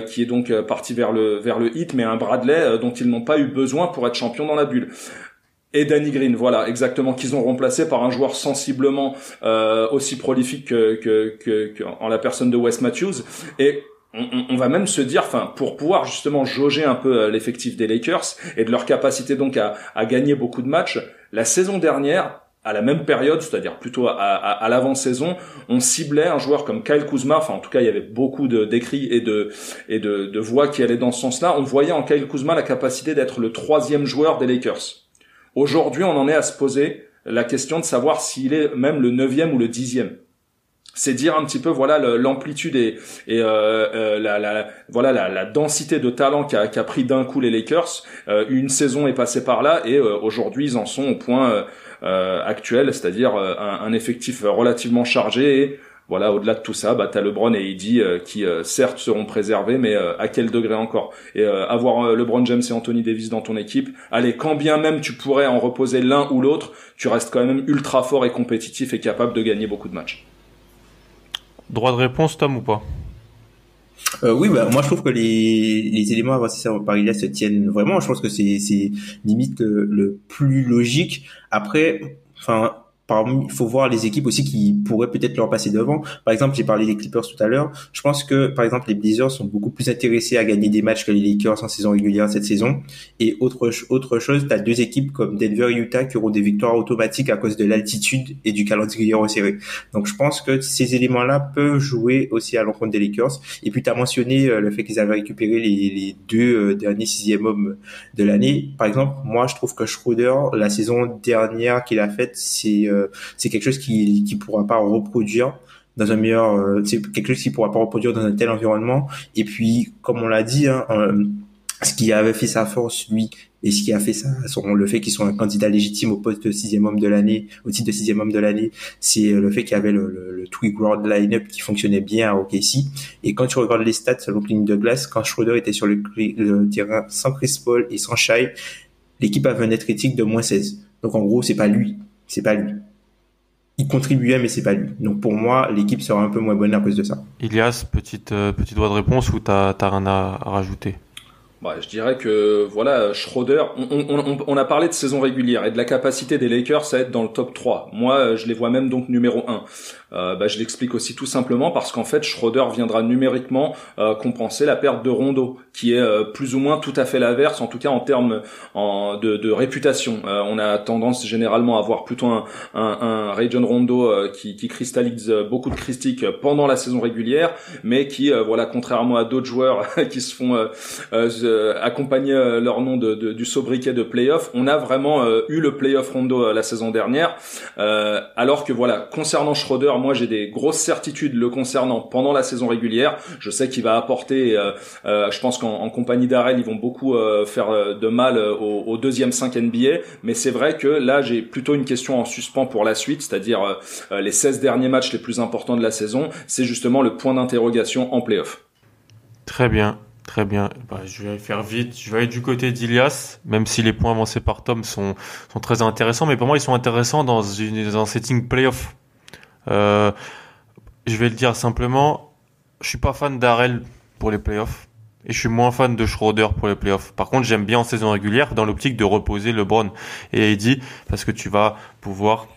C: qui est donc parti vers le vers le hit, mais un Bradley dont ils n'ont pas eu besoin pour être champion dans la bulle. Et Danny Green, voilà, exactement, qu'ils ont remplacé par un joueur sensiblement euh, aussi prolifique que, que, que, en la personne de Wes Matthews. Et on, on, va même se dire, enfin, pour pouvoir justement jauger un peu euh, l'effectif des Lakers et de leur capacité donc à, à gagner beaucoup de matchs, la saison dernière, à la même période, c'est-à-dire plutôt à, à, à l'avant-saison, on ciblait un joueur comme Kyle Kuzma. Enfin, en tout cas, il y avait beaucoup de d'écrits et de et de, de voix qui allaient dans ce sens-là. On voyait en Kyle Kuzma la capacité d'être le troisième joueur des Lakers. Aujourd'hui, on en est à se poser la question de savoir s'il est même le neuvième ou le dixième. C'est dire un petit peu voilà l'amplitude et, euh, euh, la, la, voilà la, la, densité de talent qu'a qu pris d'un coup les Lakers. Euh, une saison est passée par là et euh, aujourd'hui ils en sont au point actuel, c'est-à-dire un, un, effectif relativement chargé et voilà, au-delà de tout ça, bah, tu as LeBron et Eddie euh, qui euh, certes seront préservés, mais euh, à quel degré encore? Et avoir LeBron James et Anthony Davis dans ton équipe, allez, quand bien même tu pourrais en reposer l'un ou l'autre, tu restes quand même ultra fort et compétitif et capable de gagner beaucoup de matchs.
A: Droit de réponse, Tom, ou pas?
B: Euh, oui, bah, moi je trouve que les, les éléments avancés par Ilias se tiennent vraiment. Je pense que c'est limite le, le plus logique. Après, enfin, il faut voir les équipes aussi qui pourraient peut-être leur passer devant. Par exemple, j'ai parlé des Clippers tout à l'heure. Je pense que, par exemple, les Blazers sont beaucoup plus intéressés à gagner des matchs que les Lakers en saison régulière cette saison. Et autre, autre chose, tu as deux équipes comme Denver et Utah qui auront des victoires automatiques à cause de l'altitude et du calendrier resserré. Donc, je pense que ces éléments-là peuvent jouer aussi à l'encontre des Lakers. Et puis, tu as mentionné euh, le fait qu'ils avaient récupéré les, les deux euh, derniers sixième hommes de l'année. Par exemple, moi, je trouve que Schroeder, la saison dernière qu'il a faite, c'est euh, c'est quelque chose qui qui pourra pas reproduire dans un meilleur euh, c'est quelque chose qui pourra pas reproduire dans un tel environnement. Et puis comme on l'a dit hein, euh, ce qui avait fait sa force lui et ce qui a fait ça le fait qu'ils sont un candidat légitime au poste de sixième homme de l'année au titre de sixième homme de l'année c'est le fait qu'il y avait le, le, le Twig World Lineup qui fonctionnait bien à OKC et quand tu regardes les stats selon Clean Douglas quand Schroeder était sur le, le terrain sans Chris Paul et sans Shai l'équipe avait un net critique de moins 16 donc en gros c'est pas lui. C'est pas lui il contribuait, mais c'est pas lui. Donc pour moi, l'équipe sera un peu moins bonne à cause de ça.
A: Ilias, petite, euh, petit doigt de réponse ou t'as rien à, à rajouter?
C: Bah, je dirais que voilà, Schroeder, on, on, on, a parlé de saison régulière et de la capacité des Lakers à être dans le top 3. Moi, je les vois même donc numéro 1. Euh, bah, je l'explique aussi tout simplement parce qu'en fait, Schroeder viendra numériquement euh, compenser la perte de Rondo, qui est euh, plus ou moins tout à fait l'inverse, en tout cas en termes en, de, de, réputation. Euh, on a tendance généralement à voir plutôt un, un, un John Rondo qui, qui cristallise beaucoup de critiques pendant la saison régulière, mais qui, voilà, contrairement à d'autres joueurs qui se font accompagner leur nom de, de, du sobriquet de playoff, on a vraiment eu le playoff Rondo la saison dernière, alors que voilà, concernant Schroeder, moi j'ai des grosses certitudes le concernant pendant la saison régulière. Je sais qu'il va apporter, euh, euh, je pense qu'en compagnie d'Arel, ils vont beaucoup euh, faire de mal au, deuxième 5 NBA. Mais c'est vrai que là, j'ai plutôt une question en suspens pour la suite, c'est-à-dire les 16 derniers matchs les plus importants de la saison. C'est justement le point d'interrogation en playoff.
A: Très bien. Très bien. Bah, je vais faire vite. Je vais aller du côté d'Ilias, même si les points avancés par Tom sont, sont très intéressants. Mais pour moi, ils sont intéressants dans, une, dans un setting playoff. Euh, je vais le dire simplement, je suis pas fan d'Arel pour les playoffs et je suis moins fan de Schroeder pour les playoffs. Par contre, j'aime bien en saison régulière dans l'optique de reposer LeBron et Eddie parce que tu vas pouvoir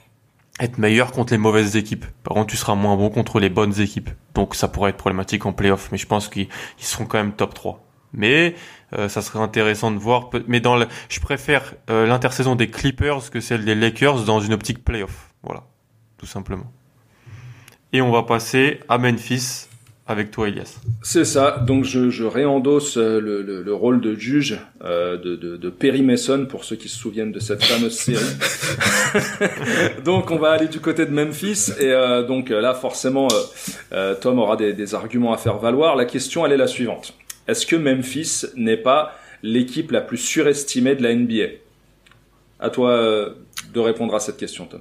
A: être meilleur contre les mauvaises équipes. Par contre, tu seras moins bon contre les bonnes équipes. Donc ça pourrait être problématique en playoff, mais je pense qu'ils seront quand même top 3. Mais euh, ça serait intéressant de voir. Mais dans le, je préfère euh, l'intersaison des Clippers que celle des Lakers dans une optique playoff. Voilà, tout simplement. Et on va passer à Memphis avec toi, Elias.
C: C'est ça. Donc je, je réendosse euh, le, le, le, rôle de juge euh, de, de, de, Perry Mason pour ceux qui se souviennent de cette fameuse série. donc on va aller du côté de Memphis et euh, donc là forcément euh, Tom aura des, des arguments à faire valoir. La question elle est la suivante Est-ce que Memphis n'est pas l'équipe la plus surestimée de la NBA À toi de répondre à cette question, Tom.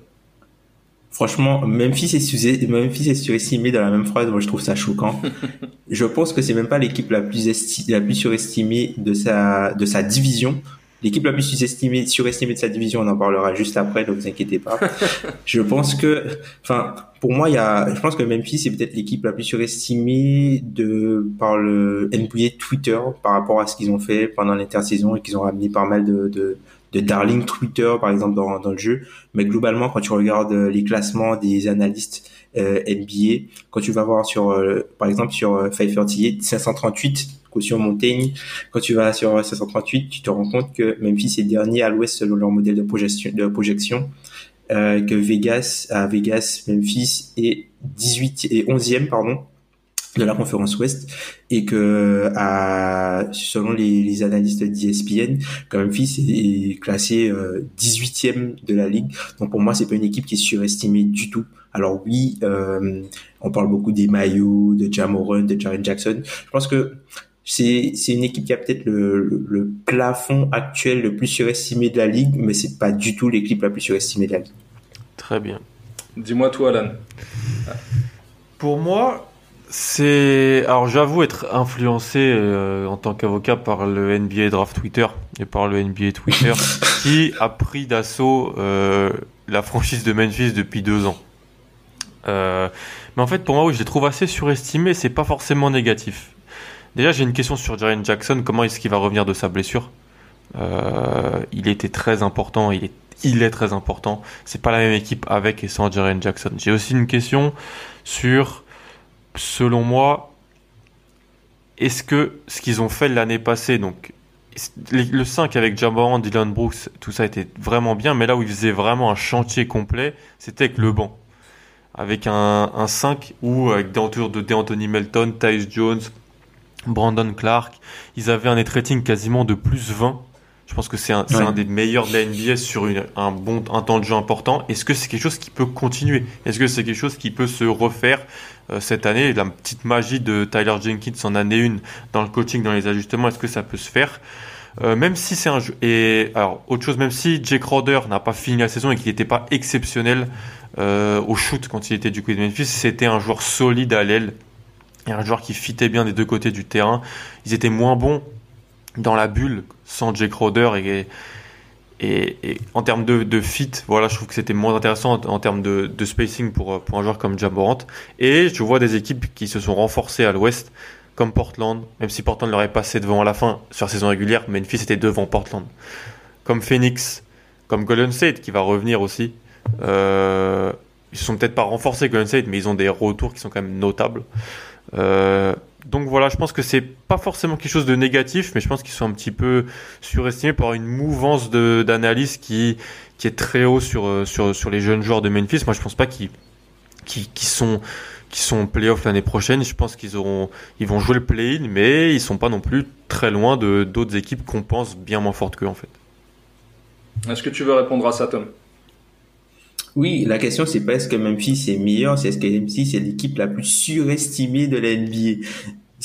B: Franchement, Memphis est, Memphis est surestimé dans la même phrase. Moi, je trouve ça choquant. je pense que c'est même pas l'équipe la plus la plus surestimée de sa, de sa division. L'équipe la plus surestimée, surestimée de sa division, on en parlera juste après, ne vous inquiétez pas. je pense que, enfin, pour moi, il y a, je pense que Memphis est peut-être l'équipe la plus surestimée de, par le NBA Twitter par rapport à ce qu'ils ont fait pendant l'intersaison et qu'ils ont ramené pas mal de, de, de darling Twitter par exemple dans, dans le jeu. Mais globalement, quand tu regardes les classements des analystes NBA, quand tu vas voir sur, par exemple sur 538, 538 caution Montaigne, quand tu vas sur 538, tu te rends compte que Memphis est dernier à l'ouest selon leur modèle de projection, de projection euh, que Vegas, à Vegas, Memphis est 18 et 11e, pardon, de la conférence Ouest et que à, selon les, les analystes d'ESPN, Memphis est, classé 18e euh, de la ligue. Donc pour moi, c'est pas une équipe qui est surestimée du tout. Alors oui, euh, on parle beaucoup des maillots, de Jamoran, de Jaren Jackson. Je pense que c'est c'est une équipe qui a peut-être le, le, plafond actuel le plus surestimé de la ligue, mais c'est pas du tout l'équipe la plus surestimée de la ligue.
A: Très bien.
C: Dis-moi toi, Alan.
A: Pour moi, c'est alors j'avoue être influencé euh, en tant qu'avocat par le NBA Draft Twitter et par le NBA Twitter qui a pris d'assaut euh, la franchise de Memphis depuis deux ans. Euh, mais en fait, pour moi, oui, je les trouve assez surestimés. C'est pas forcément négatif. Déjà, j'ai une question sur Jaren Jackson. Comment est-ce qu'il va revenir de sa blessure? Il était très important. Il est, il est très important. C'est pas la même équipe avec et sans Jaren Jackson. J'ai aussi une question sur, selon moi, est-ce que ce qu'ils ont fait l'année passée, donc le 5 avec Jamoran, Dylan Brooks, tout ça était vraiment bien, mais là où ils faisaient vraiment un chantier complet, c'était avec le banc. Avec un, un 5 où, avec des entours de Anthony Melton, Tyus Jones, Brandon Clark. Ils avaient un net rating quasiment de plus 20. Je pense que c'est un, un, des meilleurs de la NBA sur une, un bon un temps de jeu important. Est-ce que c'est quelque chose qui peut continuer? Est-ce que c'est quelque chose qui peut se refaire euh, cette année? La petite magie de Tyler Jenkins en année une dans le coaching, dans les ajustements, est-ce que ça peut se faire? Euh, même si c'est un jeu et alors autre chose même si Jake Roder n'a pas fini la saison et qu'il n'était pas exceptionnel euh, au shoot quand il était du côté de Memphis c'était un joueur solide à l'aile et un joueur qui fitait bien des deux côtés du terrain. Ils étaient moins bons dans la bulle sans Jake Roder et, en termes de, fit, voilà, je trouve que c'était moins intéressant en, termes de, spacing pour, pour un joueur comme Jamorant. Et je vois des équipes qui se sont renforcées à l'ouest, comme Portland, même si Portland leur est passé devant à la fin sur la saison régulière, Memphis était devant Portland. Comme Phoenix, comme Golden State qui va revenir aussi. Euh, ils se sont peut-être pas renforcés Golden State, mais ils ont des retours qui sont quand même notables. Euh, donc voilà, je pense que c'est pas forcément quelque chose de négatif, mais je pense qu'ils sont un petit peu surestimés par une mouvance d'analyse qui, est très haut sur, euh, sur, les jeunes joueurs de Memphis. Moi, je pense pas qu'ils qui, qui sont qui sont playoff l'année prochaine. Je pense qu'ils auront, ils vont jouer le play-in, mais ils sont pas non plus très loin d'autres équipes qu'on pense bien moins fortes qu'eux en fait.
C: Est-ce que tu veux répondre à ça, Tom?
B: Oui, la question c'est pas est-ce que Memphis est meilleur, c'est est-ce que Memphis est l'équipe la plus surestimée de la NBA.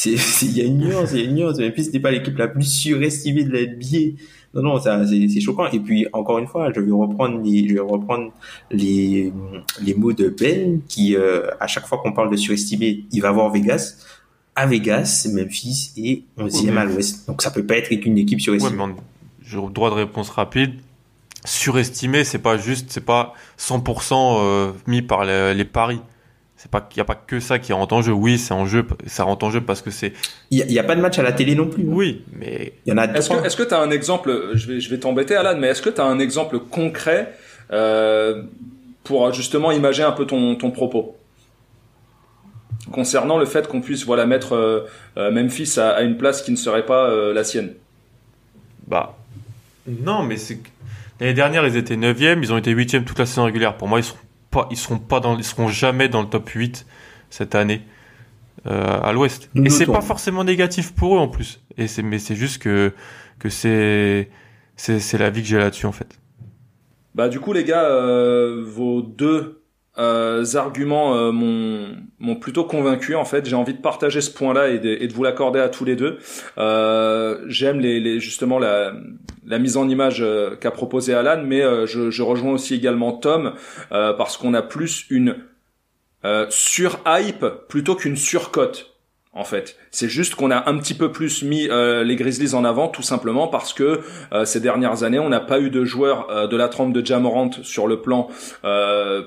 B: Il y a une nuance, il y a une nuance. Memphis n'est pas l'équipe la plus surestimée de la NBA. Non, non, ça, c'est choquant. Et puis, encore une fois, je vais reprendre les, je vais reprendre les, les mots de Ben, qui, euh, à chaque fois qu'on parle de surestimé, il va voir Vegas. À Vegas, Memphis est 11e à l'ouest. Donc, ça peut pas être qu'une équipe surestimée.
A: Ouais, j'ai le droit de réponse rapide surestimé, c'est pas juste, c'est pas 100% euh, mis par les, paris. C'est pas qu'il y a pas que ça qui rentre en jeu. Oui, c'est en jeu, ça rentre en jeu parce que c'est.
B: Il y, a pas de match à la télé non plus. Hein.
A: Oui, mais
B: il y en a.
C: Est-ce que est-ce que tu as un exemple Je vais je vais t'embêter Alan, mais est-ce que tu as un exemple concret euh, pour justement imager un peu ton ton propos? Concernant le fait qu'on puisse voilà mettre euh, Memphis à, à, une place qui ne serait pas la sienne.
A: Bah non, mais c'est L'année dernière, ils étaient 9e, ils ont été 8e toute la saison régulière. Pour moi, ils seront pas, ils seront pas dans, ils seront jamais dans le top 8 cette année euh, à l'Ouest. Et c'est pas forcément négatif pour eux en plus. Et c'est, mais c'est juste que que c'est c'est c'est la vie que j'ai là-dessus en fait.
C: Bah du coup les gars, euh, vos deux euh, arguments euh, m'ont plutôt convaincu en fait. J'ai envie de partager ce point-là et, et, de vous l'accorder à tous les deux. Euh, J'aime les, les, justement la, la, mise en image euh, qu'a proposé Alan, mais euh, je, je, rejoins aussi également Tom parce qu'on a plus une sur hype plutôt qu'une surcote en fait. C'est juste qu'on a un petit peu plus mis euh, les Grizzlies en avant, tout simplement parce que euh, ces dernières années, on n'a pas eu de joueurs euh, de la trempe de Jamorant sur le plan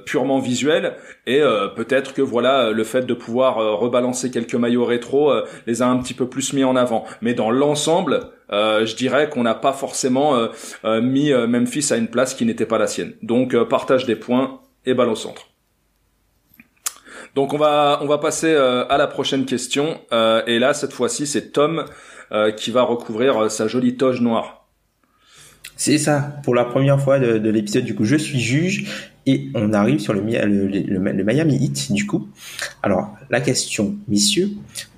C: purement visuel, et peut-être que voilà, le fait de pouvoir rebalancer quelques maillots rétro les a un petit peu plus mis en avant. Mais dans l'ensemble, je dirais qu'on n'a pas forcément mis Memphis à une place qui n'était pas la sienne. Donc partage des points et balle au centre. Donc on va on va passer euh, à la prochaine question euh, et là cette fois-ci c'est Tom euh, qui va recouvrir sa jolie toge noire.
B: C'est ça. Pour la première fois de, l'épisode du coup je suis juge et on arrive sur le, Miami Heat du coup. Alors la question messieurs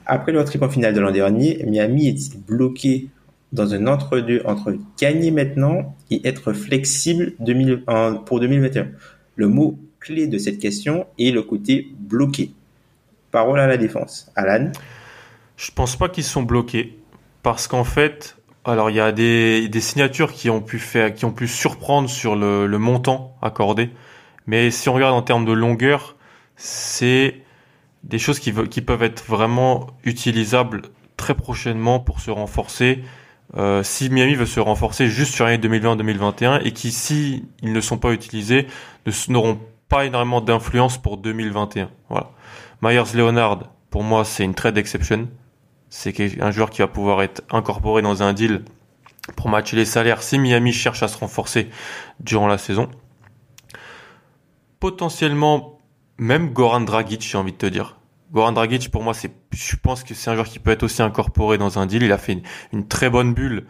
B: après le trip en finale de l'an dernier Miami est bloqué dans un entre-deux entre gagner maintenant et être flexible 2000, pour 2021. Le mot clé de cette question est le côté bloqué. Parole à la défense. Alan
A: Je pense pas qu'ils sont bloqués parce qu'en fait, alors il y a des, signatures qui ont pu faire, qui ont pu surprendre sur le, montant accordé, mais si on regarde en termes de longueur, c'est des choses qui, peuvent être vraiment utilisables très prochainement pour se renforcer. Euh, si Miami veut se renforcer juste sur l'année 2020-2021 et qui, si ils ne sont pas utilisés, n'auront pas énormément d'influence pour 2021. Voilà. Myers Leonard, pour moi, c'est une trade exception. C'est un joueur qui va pouvoir être incorporé dans un deal pour matcher les salaires si Miami cherche à se renforcer durant la saison. Potentiellement, même Goran Dragic, j'ai envie de te dire. Goran Dragic, pour moi, c'est, je pense que c'est un joueur qui peut être aussi incorporé dans un deal. Il a fait une très bonne bulle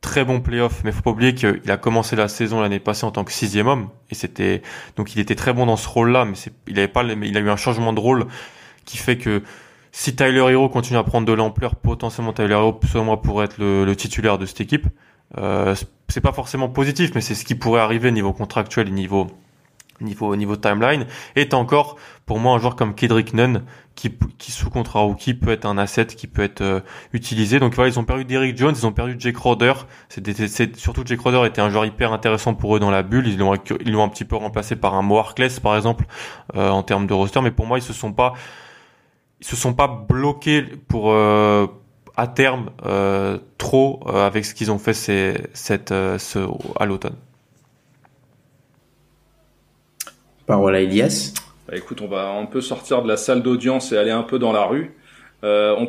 A: très bon playoff, mais faut pas oublier qu'il a commencé la saison l'année passée en tant que sixième homme, et c'était donc il était très bon dans ce rôle-là, mais il avait pas, il a eu un changement de rôle qui fait que si Tyler Hero continue à prendre de l'ampleur, potentiellement Tyler Hero selon moi pourrait être le, titulaire de cette équipe. Euh, c'est pas forcément positif, mais c'est ce qui pourrait arriver niveau contractuel et niveau niveau niveau timeline. Est encore pour moi un joueur comme Kedrick Nunn qui, qui sous contrat qui peut être un asset qui peut être euh, utilisé. Donc voilà, ils ont perdu Derrick Jones, ils ont perdu Jake Roder. C'est surtout Jake Roder était un joueur hyper intéressant pour eux dans la bulle. Ils l'ont ils l'ont un petit peu remplacé par un Mo par exemple euh, en termes de roster. Mais pour moi, ils se sont pas ils se sont pas bloqués pour euh, à terme trop avec ce qu'ils ont fait ces, cette, ce, à l'automne.
B: Parole à Elias.
C: Bah, écoute, on va, on peut sortir de la salle d'audience et aller un peu dans la rue. Euh,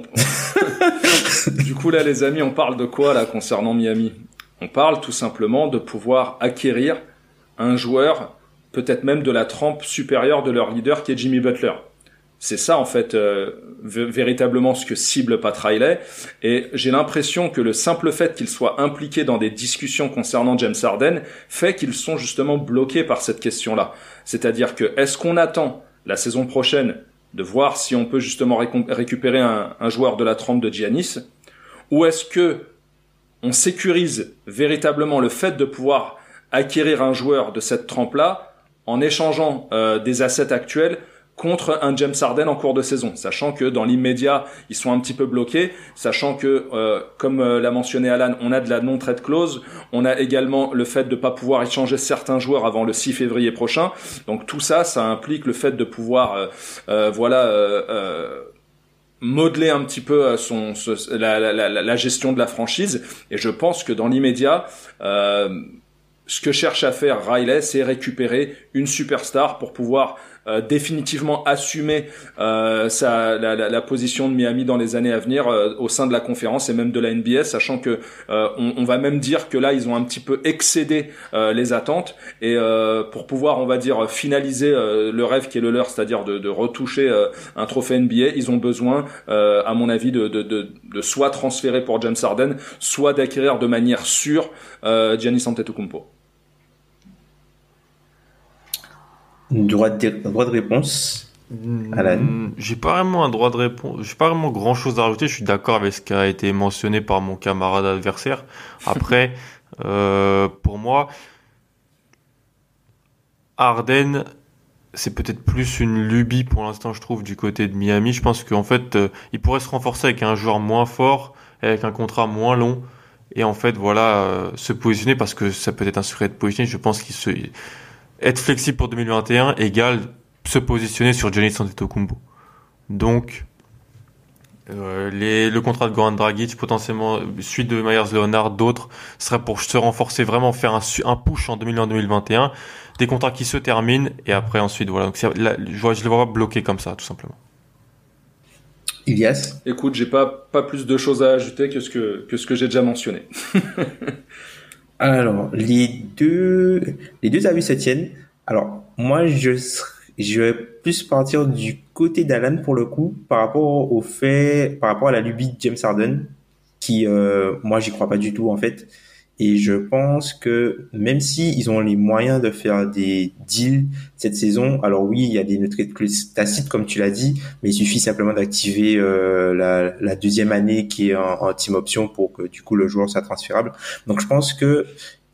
C: du coup, là, les amis, on parle de quoi là concernant Miami? On parle tout simplement de pouvoir acquérir un joueur, peut-être même de la trempe supérieure de leur leader, qui est Jimmy Butler. C'est ça en fait euh, véritablement ce que cible Pat Riley. Et j'ai l'impression que le simple fait qu'ils soient impliqués dans des discussions concernant James Harden fait qu'ils sont justement bloqués par cette question-là. C'est-à-dire que est-ce qu'on attend la saison prochaine de voir si on peut justement récupérer un, joueur de la trempe de Giannis, ou est-ce que on sécurise véritablement le fait de pouvoir acquérir un joueur de cette trempe-là en échangeant euh, des assets actuels contre un James Harden en cours de saison, sachant que dans l'immédiat ils sont un petit peu bloqués, sachant que euh, comme euh, l'a mentionné Alan, on a de la non trade clause, on a également le fait de pas pouvoir échanger certains joueurs avant le 6 février prochain, donc tout ça, ça implique le fait de pouvoir, euh, voilà modeler un petit peu son, la, la, la, la, gestion de la franchise. Et je pense que dans l'immédiat, euh, ce que cherche à faire Riley, c'est récupérer une superstar pour pouvoir euh, définitivement assumer euh, sa, la, position de Miami dans les années à venir euh, au sein de la conférence et même de la NBA, sachant que euh, on, va même dire que là ils ont un petit peu excédé les attentes et pour pouvoir on va dire finaliser le rêve qui est le leur, c'est-à-dire de, de, retoucher un trophée NBA, ils ont besoin à mon avis de, de, de, de soit transférer pour James Harden, soit d'acquérir de manière sûre Giannis Antetokounmpo.
B: Droit de, droit de réponse. Alan.
A: Hmm, j'ai pas vraiment un droit de réponse. J'ai pas vraiment grand chose à rajouter. Je suis d'accord avec ce qui a été mentionné par mon camarade adversaire. Après, euh, pour moi, Arden, c'est peut-être plus une lubie pour l'instant, je trouve, du côté de Miami. Je pense qu'en fait, euh, il pourrait se renforcer avec un joueur moins fort, avec un contrat moins long, et en fait, voilà, euh, se positionner parce que ça peut être un secret de positionner. Je pense qu'il se être flexible pour 2021 égale se positionner sur Giannis Antetokounmpo. Donc, Euh, les, le contrat de Goran Dragic, potentiellement suite de Myers Leonard, d'autres, serait pour se renforcer, vraiment faire un, un push en 2020-2021. Des contrats qui se terminent et après ensuite voilà. Donc là, je, vois, je le vois pas bloqué comme ça, tout simplement.
B: Ilias?
C: Écoute, j'ai pas pas plus de choses à ajouter que ce que que ce que j'ai déjà mentionné.
B: Alors les deux les deux avis se tiennent. Alors moi je je vais plus partir du côté d'Alan pour le coup par rapport au fait par rapport à la lubie de James Harden qui euh, moi j'y crois pas du tout en fait et je pense que même si ils ont les moyens de faire des deals cette saison, alors oui, il y a des notes tacites comme tu l'as dit, mais il suffit simplement d'activer euh, la, la, deuxième année qui est en, en, team option pour que du coup le joueur soit transférable. Donc je pense que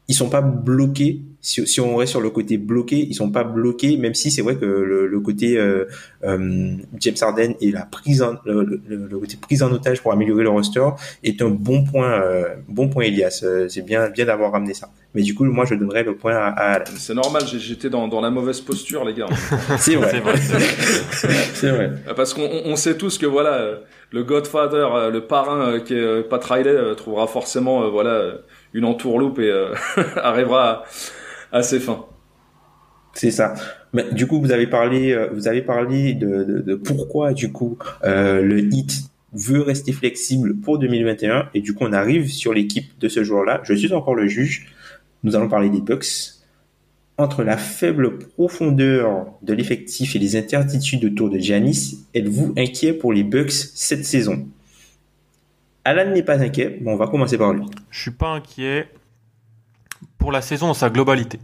B: ils sont pas bloqués. Si, si, on reste sur le côté bloqué, ils sont pas bloqués, même si c'est vrai que le, le côté euh, euh, James Harden et la prise en, le, le, côté prise en otage pour améliorer le roster est un bon point, euh, bon point Elias. Euh, c'est bien, bien d'avoir ramené ça. Mais du coup, moi, je donnerais le point à.
C: C'est normal, j'étais dans, dans la mauvaise posture, les gars.
B: c'est vrai.
C: c'est vrai. Parce qu'on on sait tous que voilà, le Godfather, le parrain qui est Pat Riley trouvera forcément voilà une entourloupe et euh, arrivera à, ses fins.
B: C'est ça. Mais du coup, vous avez parlé, euh, vous avez parlé de, de, de pourquoi du coup euh, le hit veut rester flexible pour 2021 et du coup on arrive sur l'équipe de ce joueur-là. Je suis encore le juge. Nous allons parler des Bucks. Entre la faible profondeur de l'effectif et les incertitudes autour de Giannis, êtes-vous inquiet pour les Bucks cette saison? Alan n'est pas inquiet. Bon, on va commencer par lui.
A: Je suis pas inquiet pour la saison dans sa globalité.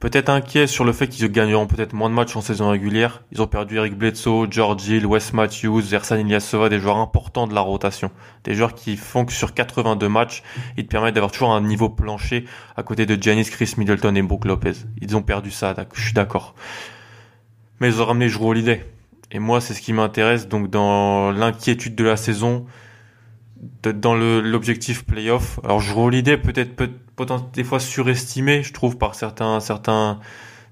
A: Peut-être inquiet sur le fait qu'ils gagneront peut-être moins de matchs en saison régulière. Ils ont perdu Eric Bledsoe, George Hill, Wes Matthews, Ersan Ilyasova, des joueurs importants de la rotation. Des joueurs qui font que sur 82 matchs, ils te permettent d'avoir toujours un niveau plancher à côté de Giannis, Chris Middleton et Brook Lopez. Ils ont perdu ça, je suis d'accord. Mais ils ont ramené Drew Holiday. Et moi, c'est ce qui m'intéresse. Donc, dans l'inquiétude de la saison, dans l'objectif playoff. Alors je l'idée peut-être peut, des fois surestimée, je trouve par certains certains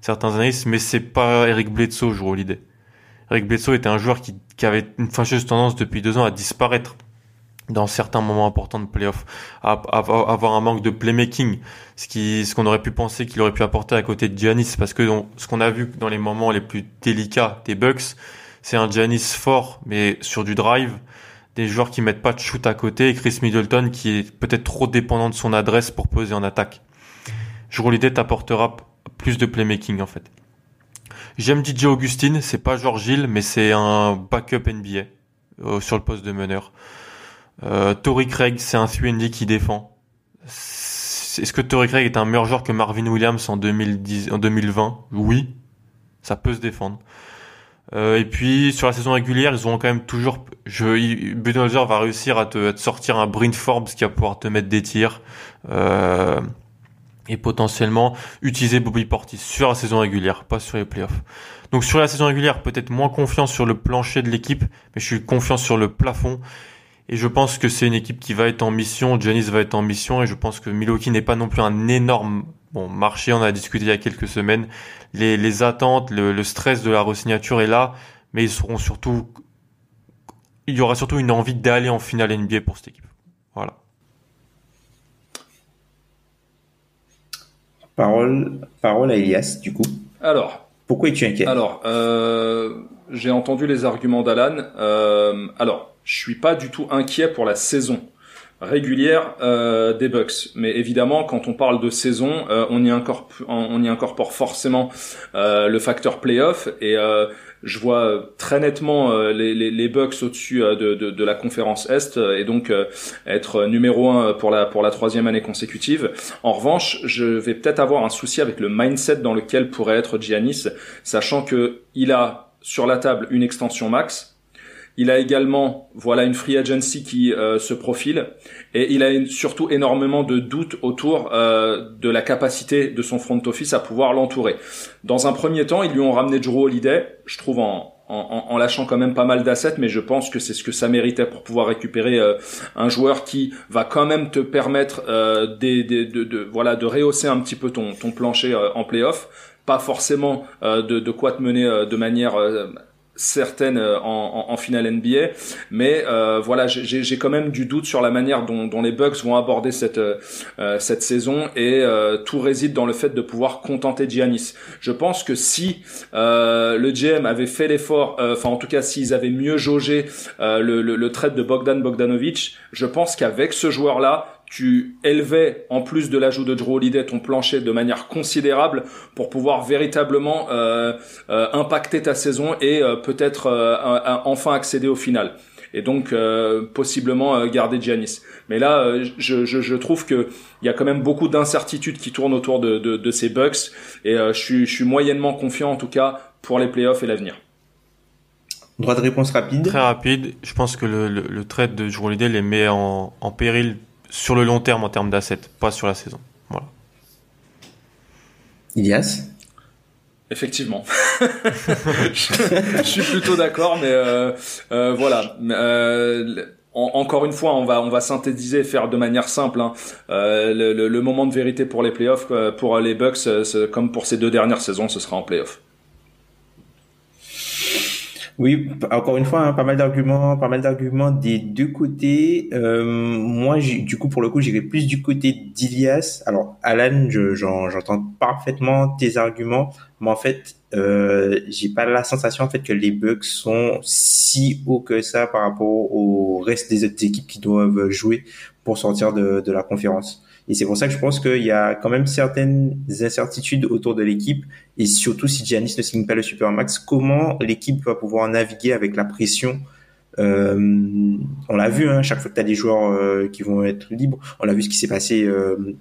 A: certains analystes, mais c'est pas Eric Bledsoe, je l'idée. Eric Bledsoe était un joueur qui, qui avait une fâcheuse tendance depuis deux ans à disparaître dans certains moments importants de playoff, à, à, avoir un manque de playmaking, ce qui ce qu'on aurait pu penser qu'il aurait pu apporter à côté de Giannis, parce que ce qu'on a vu dans les moments les plus délicats des Bucks, c'est un Giannis fort, mais sur du drive, des joueurs qui mettent pas de shoot à côté et Chris Middleton qui est peut-être trop dépendant de son adresse pour poser en attaque. Je l'idée t'apportera plus de playmaking en fait. J'aime DJ Augustine, c'est pas George Hill, mais c'est un backup NBA euh, sur le poste de meneur. Euh, Tory Craig, c'est un 3 qui défend. Est-ce que Tory Craig est un meilleur joueur que Marvin Williams en, 2010, en 2020 Oui, ça peut se défendre. Euh, et puis sur la saison régulière, ils ont quand même toujours. Je, va réussir à te, sortir un Bryn Forbes qui va pouvoir te mettre des tirs euh, et potentiellement utiliser Bobby Portis sur la saison régulière, pas sur les playoffs. Donc sur la saison régulière, peut-être moins confiant sur le plancher de l'équipe, mais je suis confiant sur le plafond. Et je pense que c'est une équipe qui va être en mission. Janice va être en mission et je pense que Milwaukee n'est pas non plus un énorme bon marché. On a discuté il y a quelques semaines les, attentes, le, stress de la resignature est là, mais ils seront surtout, il y aura surtout une envie d'aller en finale NBA pour cette équipe. Voilà.
B: Parole, parole à Elias, du coup.
C: Alors.
B: Pourquoi es-tu inquiet?
C: Alors, euh, j'ai entendu les arguments d'Alan. Euh, alors, je suis pas du tout inquiet pour la saison régulière euh, des Bucks. Mais évidemment, quand on parle de saison, euh, on, y incorpore, on y incorpore forcément euh, le facteur playoff et je vois très nettement les, les, les, Bucks au-dessus de, de, de, la conférence Est et donc être numéro un pour la pour la troisième année consécutive. En revanche, je vais peut-être avoir un souci avec le mindset dans lequel pourrait être Giannis, sachant que il a sur la table une extension max il a également, voilà, une free agency qui euh, se profile, et il a surtout énormément de doutes autour euh, de la capacité de son front office à pouvoir l'entourer. Dans un premier temps, ils lui ont ramené Drew Holiday, je trouve en, lâchant quand même pas mal d'assets, mais je pense que c'est ce que ça méritait pour pouvoir récupérer euh, un joueur qui va quand même te permettre des, de, voilà de rehausser un petit peu ton, ton plancher en playoff pas forcément de, de, quoi te mener de manière certaines euh, en, en, finale NBA, mais euh, voilà, j'ai quand même du doute sur la manière dont, dont les Bucks vont aborder cette euh, cette saison et tout réside dans le fait de pouvoir contenter Giannis. Je pense que si le GM avait fait l'effort, enfin en tout cas s'ils avaient mieux jaugé le, le, le trade de Bogdan Bogdanovic, je pense qu'avec ce joueur-là, tu élevais en plus de l'ajout de Drew Holiday ton plancher de manière considérable pour pouvoir véritablement euh, euh, impacter ta saison et euh, peut-être enfin accéder au final et donc possiblement garder Giannis. Mais là, je, je, je, trouve que il y a quand même beaucoup d'incertitudes qui tournent autour de, de, de ces Bucks et je, suis, je suis moyennement confiant en tout cas pour les playoffs et l'avenir.
B: Droit de réponse rapide.
A: Très rapide. Je pense que le, le, le trade de Drew Holiday les met en, en péril sur le long terme en termes d'assets, pas sur la saison. Voilà.
B: Ilias?
C: Effectivement. je, suis plutôt d'accord, mais euh, euh, voilà. Euh, encore une fois, on va on va synthétiser, faire de manière simple. Hein. Le, le, moment de vérité pour les playoffs, pour les Bucks, comme pour ces deux dernières saisons, ce sera en playoffs.
B: Oui, encore une fois, hein, pas mal d'arguments, pas mal d'arguments des deux côtés. Euh, moi, du coup, pour le coup, j'irai plus du côté d'Ilias. Alors, Alan, j'entends parfaitement tes arguments, mais en fait, euh, j'ai pas la sensation en fait que les bugs sont si hauts que ça par rapport au reste des autres équipes qui doivent jouer pour sortir de, de la conférence. Et c'est pour ça que je pense qu'il y a quand même certaines incertitudes autour de l'équipe. Et surtout, si Giannis ne signe pas le Supermax, comment l'équipe va pouvoir naviguer avec la pression? Euh, on l'a vu, hein, chaque fois que tu as des joueurs euh, qui vont être libres, on a vu ce qui s'est passé euh,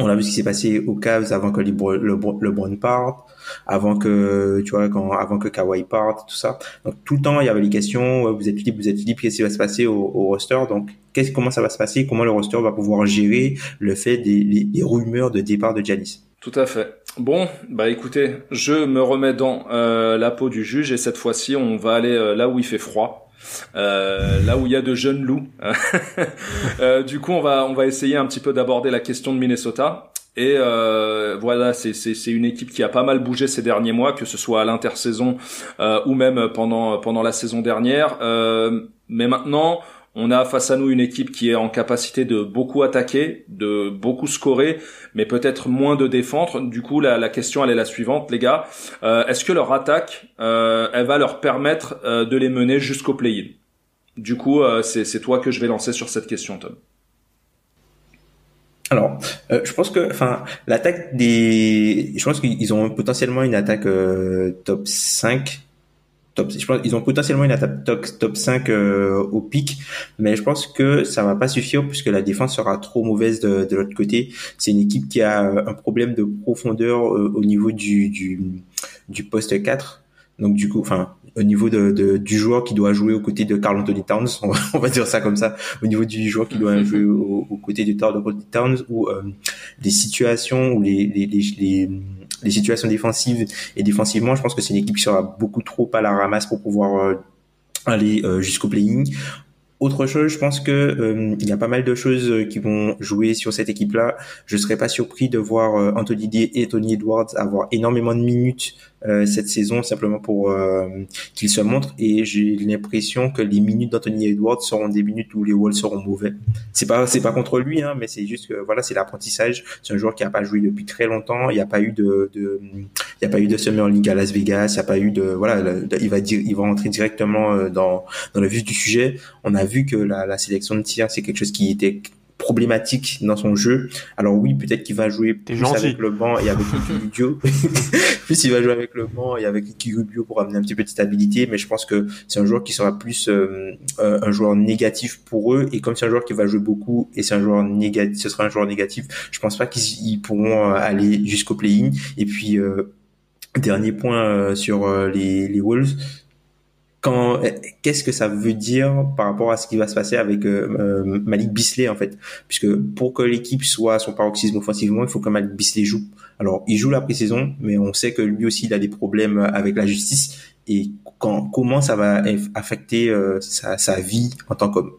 B: on a vu ce qui s'est passé aux Cavs avant que le, LeBron parte, avant que tu vois quand avant que Kawhi parte, tout ça. Donc tout le temps il y avait les questions vous êtes libre, vous êtes libre, qu'est-ce qui va se passer au, roster? Donc qu'est-ce comment ça va se passer? Comment le roster va pouvoir gérer le fait des, rumeurs de départ de Giannis?
C: Tout à fait. Bon, bah écoutez, je me remets dans euh, la peau du juge et cette fois-ci on va aller euh, là où il fait froid. Euh, là où il y a de jeunes loups. euh, du coup, on va on va essayer un petit peu d'aborder la question de Minnesota. Et euh, voilà, c'est une équipe qui a pas mal bougé ces derniers mois, que ce soit à l'intersaison euh, ou même pendant pendant la saison dernière. Euh, mais maintenant, on a face à nous une équipe qui est en capacité de beaucoup attaquer, de beaucoup scorer, mais peut-être moins de défendre. Du coup, la, question elle est la suivante, les gars. Euh, est-ce que leur attaque, euh, elle va leur permettre euh, de les mener jusqu'au play-in? Du coup, c'est toi que je vais lancer sur cette question, Tom.
B: Alors, je pense que, enfin, l'attaque des, je pense qu'ils ont potentiellement une attaque top 5 je pense ils ont potentiellement une attaque top, top 5 euh, au pic, mais je pense que ça va pas suffire puisque la défense sera trop mauvaise de, de l'autre côté. C'est une équipe qui a un problème de profondeur euh, au niveau du, du, du poste 4. Donc du coup, enfin, au niveau de, de, du joueur qui doit jouer aux côtés de Carl Anthony Towns, on va, dire ça comme ça, au niveau du joueur qui doit jouer aux, côtés de Carl Anthony Towns, ou euh, les situations ou les, les, les, les les situations défensives et défensivement, je pense que c'est une équipe qui sera beaucoup trop à la ramasse pour pouvoir euh, aller euh, jusqu'au playing. Autre chose, je pense que euh, il y a pas mal de choses qui vont jouer sur cette équipe-là. Je serais pas surpris de voir Anthony D et Tony Edwards avoir énormément de minutes euh, cette saison simplement pour euh, qu'il se montre et j'ai l'impression que les minutes d'Anthony Edwards seront des minutes où les Wolves seront mauvais. C'est pas c'est pas contre lui hein, mais c'est juste que voilà c'est l'apprentissage. C'est un joueur qui a pas joué depuis très longtemps. Il n'y a pas eu de, de il y a pas eu de Summer League à Las Vegas. Il n'y a pas eu de voilà il va dire il va rentrer directement euh, dans dans le vif du sujet. On a vu que la, la sélection de tir c'est quelque chose qui était problématique dans son jeu. Alors oui, peut-être qu'il va jouer plus avec le banc et avec Rubio. plus il va jouer avec le banc et avec Rubio pour amener un petit peu de stabilité, mais je pense que c'est un joueur qui sera plus euh, un joueur négatif pour eux. Et comme c'est un joueur qui va jouer beaucoup et c'est un joueur négatif, ce sera un joueur négatif, je pense pas qu'ils pourront euh, aller jusqu'au play-in. Et puis euh, dernier point sur les, les Wolves, quand qu'est-ce que ça veut dire par rapport à ce qui va se passer avec euh, euh, Malik Bisley en fait? Puisque pour que l'équipe soit à son paroxysme offensivement il faut que Malik Bisley joue. Alors il joue la pré-saison mais on sait que lui aussi il a des problèmes avec la justice. Et quand comment ça va affecter euh, sa, vie en tant qu'homme?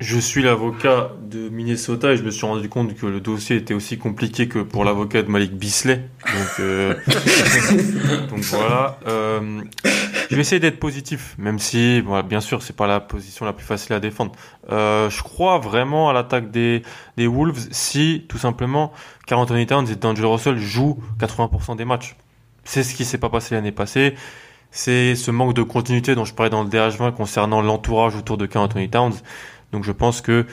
A: Je suis l'avocat de Minnesota et je me suis rendu compte que le dossier était aussi compliqué que pour l'avocat de Malik Bisley. Donc, euh, voilà. Euh, je vais essayer d'être positif, même si, bien sûr, c'est pas la position la plus facile à défendre. Euh, je crois vraiment à l'attaque des, des Wolves si, tout simplement, Carl Anthony Towns et D'Angelo Russell jouent 80% des matchs. C'est ce qui s'est pas passé l'année passée c'est ce manque de continuité dont je parlais dans le DH20 concernant l'entourage autour de Carl Anthony Towns. Donc je pense que,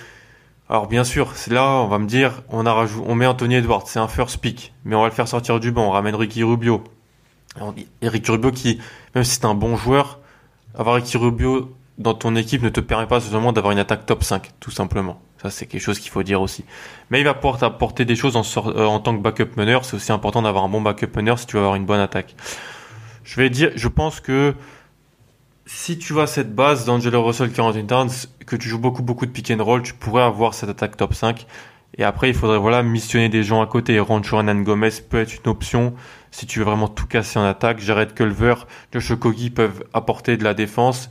A: alors bien sûr, c'est là, on va me dire, on a rajouté, on met Anthony Edwards, c'est un first pick, mais on va le faire sortir du banc, on ramène Ricky Rubio. Ricky Rubio qui, même si c'est un bon joueur, avoir Ricky Rubio dans ton équipe ne te permet pas seulement d'avoir une attaque top 5, tout simplement. Ça, c'est quelque chose qu'il faut dire aussi. Mais il va pouvoir t'apporter des choses en, euh, en tant que backup meneur. C'est aussi important d'avoir un bon backup meneur si tu veux avoir une bonne attaque. Je vais dire, je pense que si tu as cette base d'Angelo Russell 41 Towns, que tu joues beaucoup beaucoup de pick and roll, tu pourrais avoir cette attaque top 5. Et après, il faudrait voilà missionner des gens à côté. Rancho Hernan Gomez peut être une option si tu veux vraiment tout casser en attaque. Jared Culver, Josh Okogi peuvent apporter de la défense.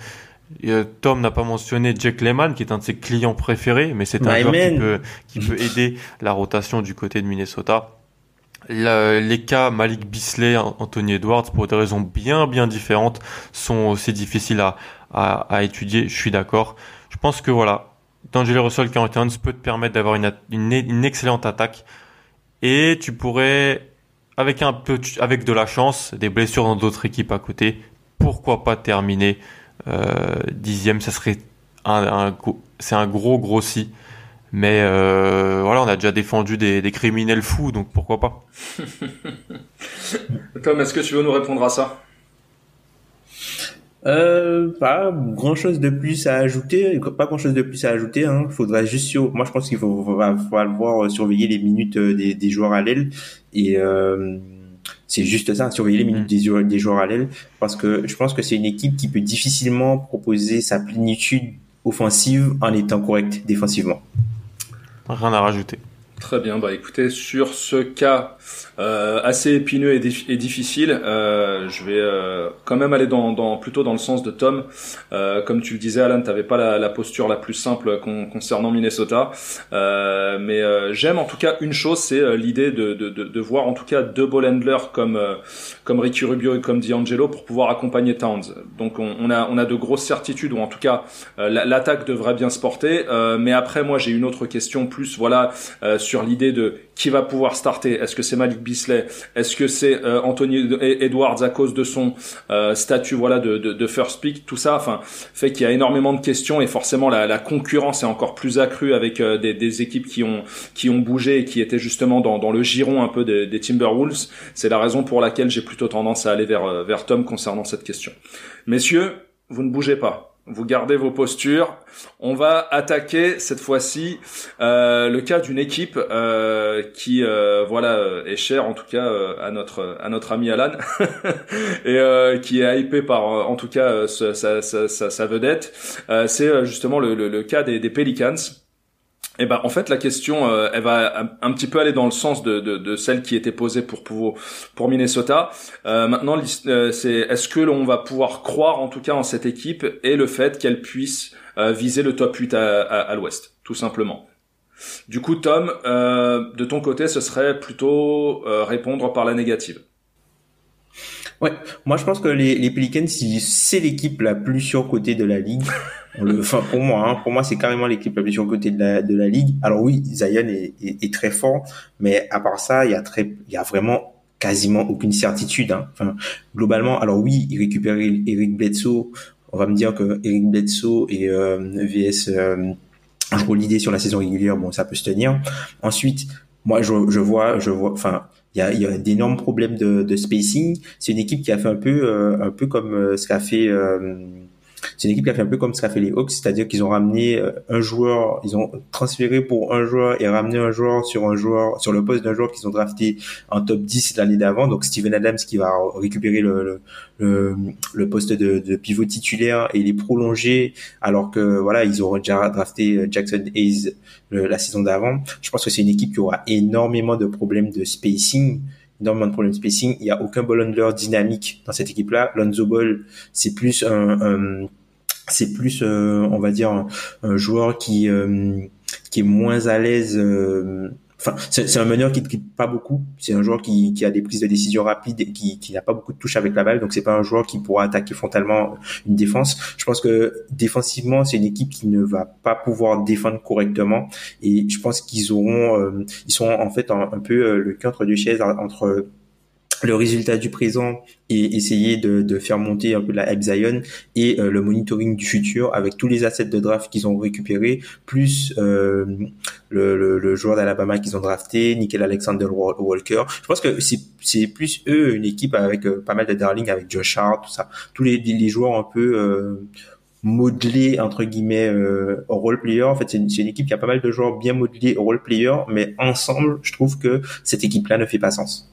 A: Euh, Tom n'a pas mentionné Jack Lehman, qui est un de ses clients préférés, mais c'est un joueur qui peut, qui peut aider la rotation du côté de Minnesota les cas Malik Bisley, Anthony Edwards, pour des raisons bien bien différentes, sont aussi difficiles à, à, étudier. Je suis d'accord. Je pense que voilà, D'Angelo Russell 41 peut te permettre d'avoir une, une, excellente attaque et tu pourrais avec un peu avec de la chance, des blessures dans d'autres équipes à côté, pourquoi pas terminer euh, dixième? Ça serait un, c'est un gros gros si. Mais euh, voilà, on a déjà défendu des, des criminels fous, donc pourquoi pas
C: Tom, est-ce que tu veux nous répondre à ça?
B: Euh, pas grand chose de plus à ajouter, pas grand chose de plus à ajouter. Hein. Faudra juste sur, moi je pense qu'il faut, faut, voir euh, surveiller les minutes des, des joueurs à l'aile et euh, c'est juste ça, surveiller les minutes mm. des, joueurs, des joueurs à l'aile parce que je pense que c'est une équipe qui peut difficilement proposer sa plénitude offensive en étant correcte défensivement.
A: Rien à rajouter.
C: Très bien, bah écoutez, sur ce cas euh, assez épineux et, difficile, euh, je vais euh, quand même aller dans, dans, plutôt dans le sens de Tom. Euh, comme tu le disais, Alan, t'avais pas la, la, posture la plus simple concernant Minnesota, euh, mais euh, j'aime en tout cas une chose, c'est l'idée de, de, de, de, voir en tout cas deux ball handlers comme comme Ricky Rubio et comme D'Angelo pour pouvoir accompagner Towns. Donc on, on, a on a de grosses certitudes ou en tout cas l'attaque devrait bien se porter. mais après, moi j'ai une autre question plus voilà sur l'idée de qui va pouvoir starter. Est-ce que c'est Malik Bisley Est-ce que c'est euh, Anthony Edwards à cause de son euh, statut voilà de, de, first pick? Tout ça, enfin, fait qu'il y a énormément de questions et forcément la, concurrence est encore plus accrue avec euh, des, équipes qui ont qui ont bougé et qui étaient justement dans, dans le giron un peu des, des Timberwolves. C'est la raison pour laquelle j'ai plutôt tendance à aller vers vers Tom concernant cette question. Messieurs, vous ne bougez pas vous gardez vos postures. On va attaquer cette fois-ci euh, le cas d'une équipe euh, qui euh, voilà est chère en tout cas à notre à notre ami Alan et qui est hypé par en tout cas sa, sa, sa, sa vedette. C'est justement le, le, le, cas des, des Pelicans. Eh ben, en fait, la question, euh, elle va un, petit peu aller dans le sens de, celle qui était posée pour pour, Minnesota. Euh, maintenant, euh, c'est est-ce que l'on va pouvoir croire, en tout cas, en cette équipe et le fait qu'elle puisse euh, viser le top 8 à, à, à l'Ouest, tout simplement? Du coup, Tom, de ton côté, ce serait plutôt répondre par la négative.
B: Ouais, moi je pense que les, les Pelicans, c'est l'équipe la plus surcotée de la ligue. Enfin pour moi, hein, pour moi c'est carrément l'équipe la plus surcotée de la de la ligue. Alors oui, Zion est, est, très fort, mais à part ça, il y a très, il y a vraiment quasiment aucune certitude. Hein. Enfin, globalement, alors oui, il récupère Eric Bledsoe. On va me dire que Eric Bledsoe et euh, VS euh, l'idée sur la saison régulière, bon, ça peut se tenir. Ensuite, moi, je, je vois, je vois, enfin, il y a, y a d'énormes problèmes de, de spacing. C'est une équipe qui a fait un peu, euh, un peu comme euh, ce qu'a fait euh, c'est une équipe qui a fait un peu comme ce qu'a fait les Hawks, c'est-à-dire qu'ils ont ramené euh, un joueur, ils ont transféré pour un joueur et ramené un joueur sur un joueur, sur le poste d'un joueur qu'ils ont drafté en top 10 l'année d'avant. Donc Steven Adams qui va récupérer le, le, le, poste de, de, pivot titulaire et les prolonger alors que voilà, ils auront déjà drafté Jackson Hayes la saison d'avant. Je pense que c'est une équipe qui aura énormément de problèmes de spacing énormément de problèmes de spacing. Il n'y a aucun ball handler dynamique dans cette équipe-là. Lonzo Ball, c'est plus un, un, c'est plus, on va dire, un, joueur qui qui est moins à l'aise C'est un meneur qui ne quitte pas beaucoup. C'est un joueur qui, qui, a des prises de décision rapides et qui, qui n'a pas beaucoup de touches avec la balle. Donc, c'est pas un joueur qui pourra attaquer frontalement une défense. Je pense que défensivement, c'est une équipe qui ne va pas pouvoir défendre correctement. Et je pense qu'ils auront, euh, ils sont en fait un, un peu euh, le cul entre deux chaises entre le résultat du présent et essayer de, de faire monter un peu la hype Zion et euh, le monitoring du futur avec tous les assets de draft qu'ils ont récupérés, plus euh, le, le, joueur d'Alabama qu'ils ont drafté, Nickel Alexander Walker. Je pense que c'est plus eux une équipe avec euh, pas mal de darling, avec Josh Hart, tout ça, tous les, les joueurs un peu modelés entre guillemets role player. En fait, c'est une, une, équipe qui a pas mal de joueurs bien modelés role player, mais ensemble, je trouve que cette équipe-là ne fait pas sens.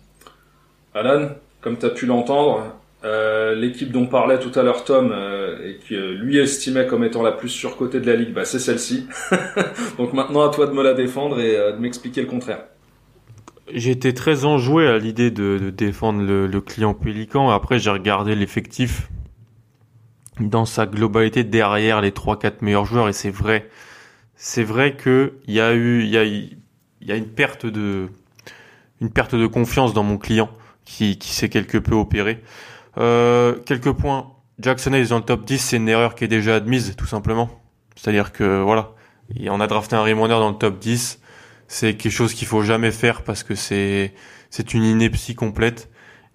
C: Alan, comme tu as pu l'entendre, euh, l'équipe dont parlait tout à l'heure Tom euh, et que lui estimait comme étant la plus surcotée de la ligue, bah, c'est celle-ci. Donc maintenant à toi de me la défendre et euh, de m'expliquer le contraire.
A: Été très enjoué à l'idée de, défendre le, client Pélican. Après, j'ai regardé l'effectif dans sa globalité derrière les 3-4 meilleurs joueurs et c'est vrai. C'est vrai qu'il y a eu, y a une perte de, une perte de confiance dans mon client qui, qui s'est quelque peu opéré. Euh, quelques points. Jackson est dans le top 10, c'est une erreur qui est déjà admise, tout simplement. C'est-à-dire que, voilà, on a drafté un Raymoner dans le top 10. C'est quelque chose qu'il faut jamais faire parce que c'est, c'est une ineptie complète.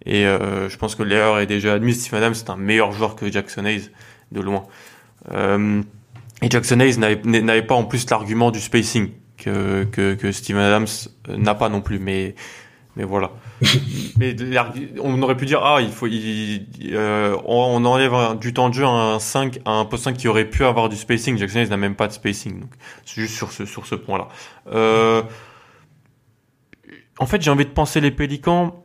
A: Et euh, je pense que l'erreur est déjà admise. Steve Adams c'est un meilleur joueur que Jackson Hayes, de loin. Euh, et Jackson Hayes n'avait pas en plus l'argument du spacing que, que, que Steven Adams n'a pas non plus. Mais mais voilà. mais on aurait pu dire ah il faut euh, on enlève du temps de jeu à un 5 à un post 5 qui aurait pu avoir du spacing. Jackson n'a même pas de spacing. Donc c'est juste sur ce sur ce point là. Euh, en fait j'ai envie de penser les Pélicans.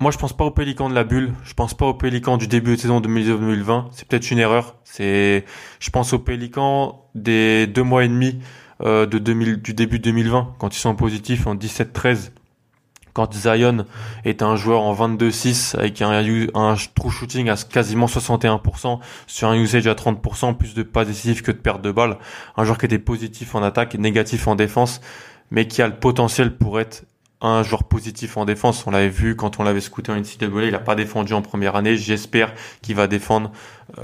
A: Moi je pense pas aux Pélicans de la bulle. Je pense pas aux Pélicans du début de saison 2019-2020. C'est peut-être une erreur. C'est je pense aux Pélicans des deux mois et demi euh, de 2000 du début 2020 quand ils sont positifs en 17-13 quand Zion est un joueur en 22-6 avec un, un true shooting à quasiment 61%, sur un usage à 30%, plus de pas décisifs que de perte de balles, un joueur qui était positif en attaque négatif en défense, mais qui a le potentiel pour être un joueur positif en défense. On l'avait vu quand on l'avait scouté en NCAA, il n'a pas défendu en première année. J'espère qu'il va défendre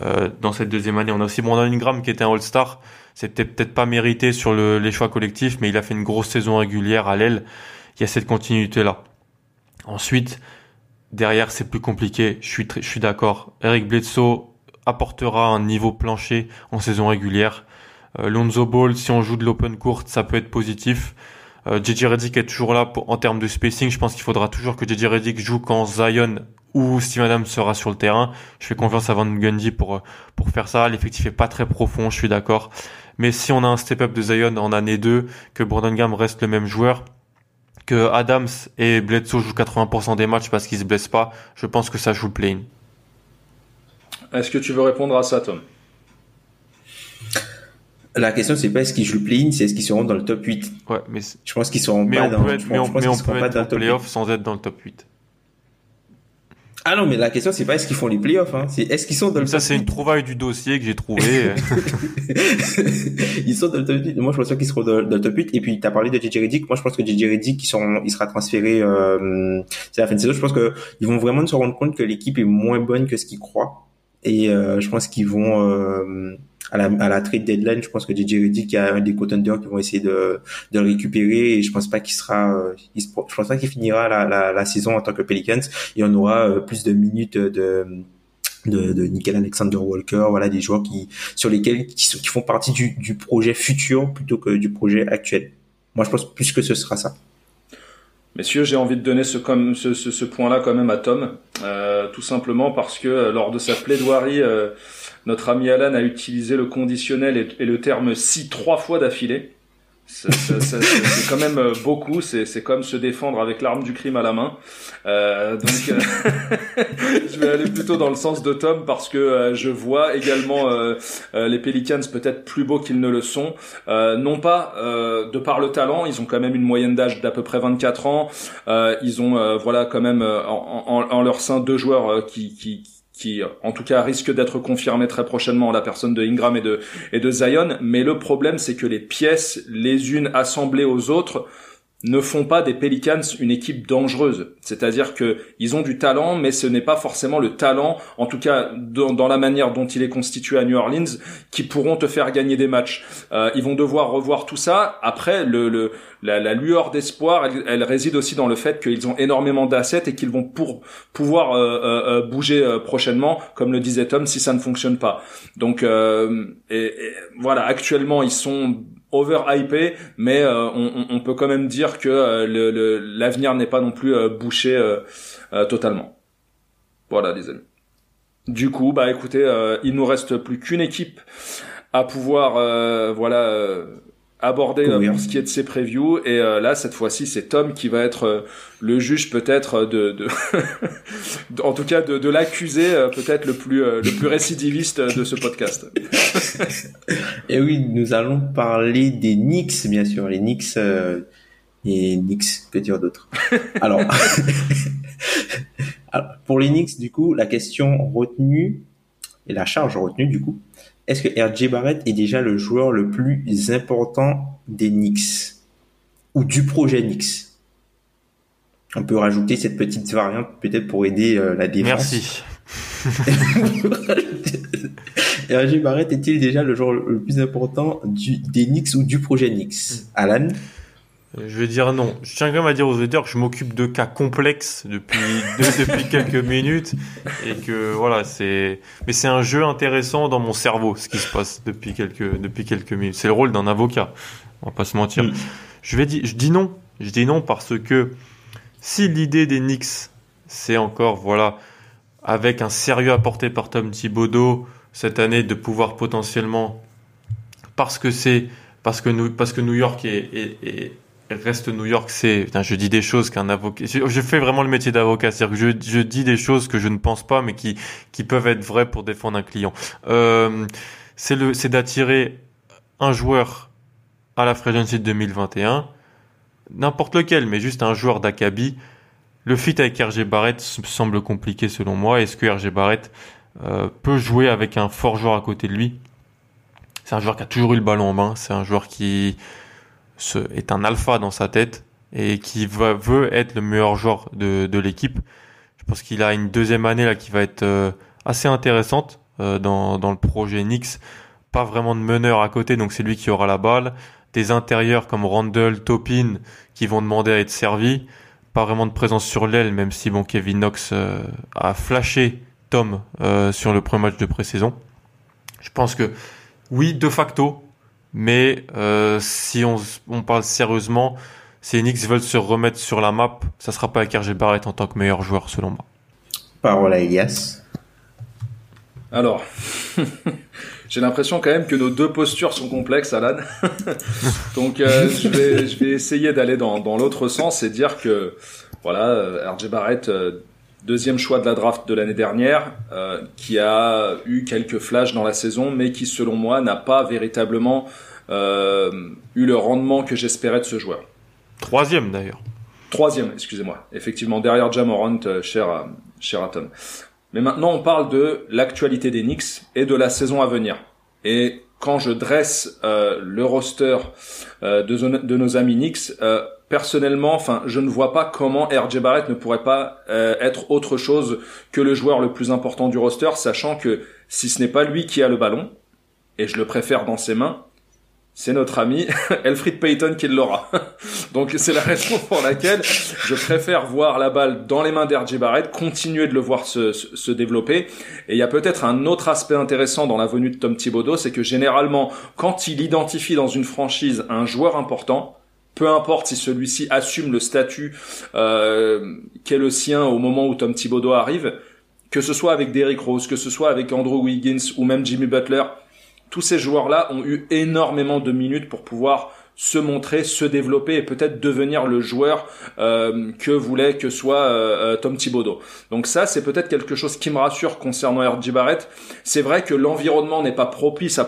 A: euh, dans cette deuxième année. On a aussi Brandon Ingram qui était un All-Star. C'était peut-être pas mérité sur le, les choix collectifs, mais il a fait une grosse saison régulière à l'aile il y a cette continuité-là. Ensuite, derrière, c'est plus compliqué. Je suis, je suis d'accord. Eric Bledsoe apportera un niveau plancher en saison régulière. Euh, Lonzo Ball, si on joue de l'open court, ça peut être positif. Euh, JJ Redick est toujours là pour, en termes de spacing. Je pense qu'il faudra toujours que JJ Redick joue quand Zion ou Steve Adams sera sur le terrain. Je fais confiance à Van Gundy pour, pour faire ça. L'effectif est pas très profond, je suis d'accord. Mais si on a un step-up de Zion en année 2, que Brandon Graham reste le même joueur, que Adams et Bledsoe jouent 80% des matchs parce qu'ils se blessent pas, je pense que ça joue le play-in.
C: Est-ce que tu veux répondre à ça, Tom?
B: La question, c'est pas est-ce qu'ils jouent le play-in, c'est est-ce qu'ils seront dans le top 8.
A: Ouais, mais
B: je pense qu'ils seront
A: mais
B: pas dans,
A: être, mais on, peut être en playoff sans être dans le top 8.
B: Ah non, mais la question c'est pas est-ce qu'ils font les playoffs, hein. c'est est-ce qu'ils sont dans le
A: Ça c'est une trouvaille du dossier que j'ai trouvé.
B: ils sont dans le top 8. Moi je pense qu'ils seront dans, le top 8. Et puis tu as parlé de JJ Redick. Moi je pense que JJ Redick, ils sont, il sera transféré. Euh, c'est la fin de saison. Je pense que ils vont vraiment se rendre compte que l'équipe est moins bonne que ce qu'ils croient. Et euh, je pense qu'ils vont euh, à la, à la trade deadline, je pense que JJ y a un des contenders qui vont essayer de, de le récupérer et je pense pas qu'il sera, euh, je pense pas qu'il finira la, la, la, saison en tant que Pelicans et on aura euh, plus de minutes de de, de Nickel Alexander Walker, voilà des joueurs qui sur lesquels qui, qui font partie du, du projet futur plutôt que du projet actuel. Moi, je pense plus que ce sera ça.
C: Messieurs, j'ai envie de donner ce, comme, ce, ce, point-là quand même à Tom, euh, tout simplement parce que euh, lors de sa plaidoirie, euh, notre ami Alan a utilisé le conditionnel et le terme si trois fois d'affilée. C'est quand même euh, beaucoup, c'est comme se défendre avec l'arme du crime à la main. Euh, donc, euh, je vais aller plutôt dans le sens de Tom parce que euh, je vois également les Pelicans peut-être plus beaux qu'ils ne le sont. non pas de par le talent, ils ont quand même une moyenne d'âge d'à peu près 24 ans. ils ont voilà quand même en, en, en, leur sein deux joueurs qui, qui qui en tout cas risque d'être confirmé très prochainement en la personne de Ingram et de et de Zion. Mais le problème c'est que les pièces les unes assemblées aux autres ne font pas des Pelicans une équipe dangereuse. C'est-à-dire que ils ont du talent, mais ce n'est pas forcément le talent, en tout cas dans, la manière dont il est constitué à New Orleans, qui pourront te faire gagner des matchs. Euh, ils vont devoir revoir tout ça. Après, le, le la, lueur d'espoir, elle, réside aussi dans le fait qu'ils ont énormément d'assets et qu'ils vont pour pouvoir euh, euh, bouger prochainement, comme le disait Tom, si ça ne fonctionne pas. Donc, et, voilà, actuellement, ils sont overhypé, mais euh, on, peut quand même dire que euh, l'avenir n'est pas non plus euh, bouché totalement. Voilà, les amis. Du coup, bah écoutez, il nous reste plus qu'une équipe à pouvoir, voilà aborder euh, pour ce qui est de ses previews et euh, là cette fois-ci c'est Tom qui va être euh, le juge peut-être de, de en tout cas de, de l'accuser peut-être le plus le plus récidiviste de ce podcast.
B: et oui, nous allons parler des Knicks bien sûr, les Knicks et Knicks que dire d'autre? Alors, Alors pour les Knicks du coup, la question retenue et la charge retenue du coup, est-ce que RJ Barrett est déjà le joueur le plus important des Knicks ou du projet Knicks? On peut rajouter cette petite variante peut-être pour aider euh, la défense.
A: Merci.
B: RJ Barrett est-il déjà le joueur le plus important du, des Knicks ou du projet Knicks? Alan?
A: Je vais dire non. Je tiens quand même à dire aux auditeurs que je m'occupe de cas complexes depuis depuis quelques minutes et que voilà c'est mais c'est un jeu intéressant dans mon cerveau ce qui se passe depuis quelques depuis quelques minutes. C'est le rôle d'un avocat. On va pas se mentir. Mm. Je vais dire je dis non. Je dis non parce que si l'idée des Knicks c'est encore voilà avec un sérieux apporté par Tom Thibodeau cette année de pouvoir potentiellement parce que c'est parce que nous parce que New York est, est, est reste New York, c'est, je dis des choses qu'un avocat, je, fais vraiment le métier d'avocat, c'est-à-dire que je, dis des choses que je ne pense pas, mais qui, qui peuvent être vraies pour défendre un client. Euh, c'est le, c'est d'attirer un joueur à la Free Agency 2021, n'importe lequel, mais juste un joueur d'Akabi. Le fit avec RG Barrett semble compliqué selon moi. Est-ce que RG Barrett euh, peut jouer avec un fort joueur à côté de lui? C'est un joueur qui a toujours eu le ballon en main. C'est un joueur qui est un alpha dans sa tête et qui veut être le meilleur joueur de, l'équipe. Je pense qu'il a une deuxième année là qui va être euh, assez intéressante euh, dans, dans le projet Nix. Pas vraiment de meneur à côté, donc c'est lui qui aura la balle. Des intérieurs comme Randall, Topin qui vont demander à être servis. Pas vraiment de présence sur l'aile, même si bon Kevin Knox euh, a flashé Tom sur le premier match de pré-saison. Je pense que oui, de facto, mais euh, si on, on, parle sérieusement, si les Knicks veulent se remettre sur la map, ça sera pas avec RJ Barrett en tant que meilleur joueur selon moi.
B: Parole à Elias.
C: Alors, j'ai l'impression quand même que nos deux postures sont complexes, Alan. Donc euh, je, vais, je vais essayer d'aller dans, dans l'autre sens et dire que voilà, euh, RJ Barrett deuxième choix de la draft de l'année dernière, euh, qui a eu quelques flashs dans la saison, mais qui selon moi n'a pas véritablement euh, eu le rendement que j'espérais de ce joueur.
A: Troisième d'ailleurs.
C: Troisième, excusez-moi. Effectivement, derrière Jamorant, euh, cher, cher Atom. Mais maintenant, on parle de l'actualité des Knicks et de la saison à venir. Et quand je dresse le roster de, de, nos amis Knicks, personnellement, enfin, je ne vois pas comment RJ Barrett ne pourrait pas euh, être autre chose que le joueur le plus important du roster, sachant que si ce n'est pas lui qui a le ballon, et je le préfère dans ses mains, c'est notre ami Elfrid Payton qui l'aura. Donc c'est la raison pour laquelle je préfère voir la balle dans les mains d'RJ Barrett, continuer de le voir se, se développer. Et il y a peut-être un autre aspect intéressant dans la venue de Tom Thibodeau, c'est que généralement, quand il identifie dans une franchise un joueur important, peu importe si celui-ci assume le statut euh, qu'est le sien au moment où Tom Thibodeau arrive, que ce soit avec Derrick Rose, que ce soit avec Andrew Wiggins ou même Jimmy Butler, tous ces joueurs-là ont eu énormément de minutes pour pouvoir se montrer, se développer et peut-être devenir le joueur euh, que voulait que soit euh, euh, Tom Thibodeau. Donc ça, c'est peut-être quelque chose qui me rassure concernant RJ Barrett. C'est vrai que l'environnement n'est pas propice à,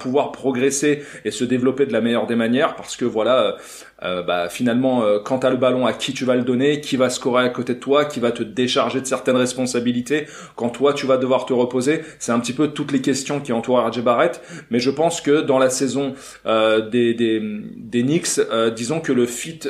C: pouvoir progresser et se développer de la meilleure des manières parce que voilà, euh, bah, finalement, euh, quand tu as le ballon, à qui tu vas le donner, qui va scorer à côté de toi, qui va te décharger de certaines responsabilités, quand toi tu vas devoir te reposer, c'est un petit peu toutes les questions qui entourent RJ Barrett. Mais je pense que dans la saison euh, des, des, des Knicks, disons que le fit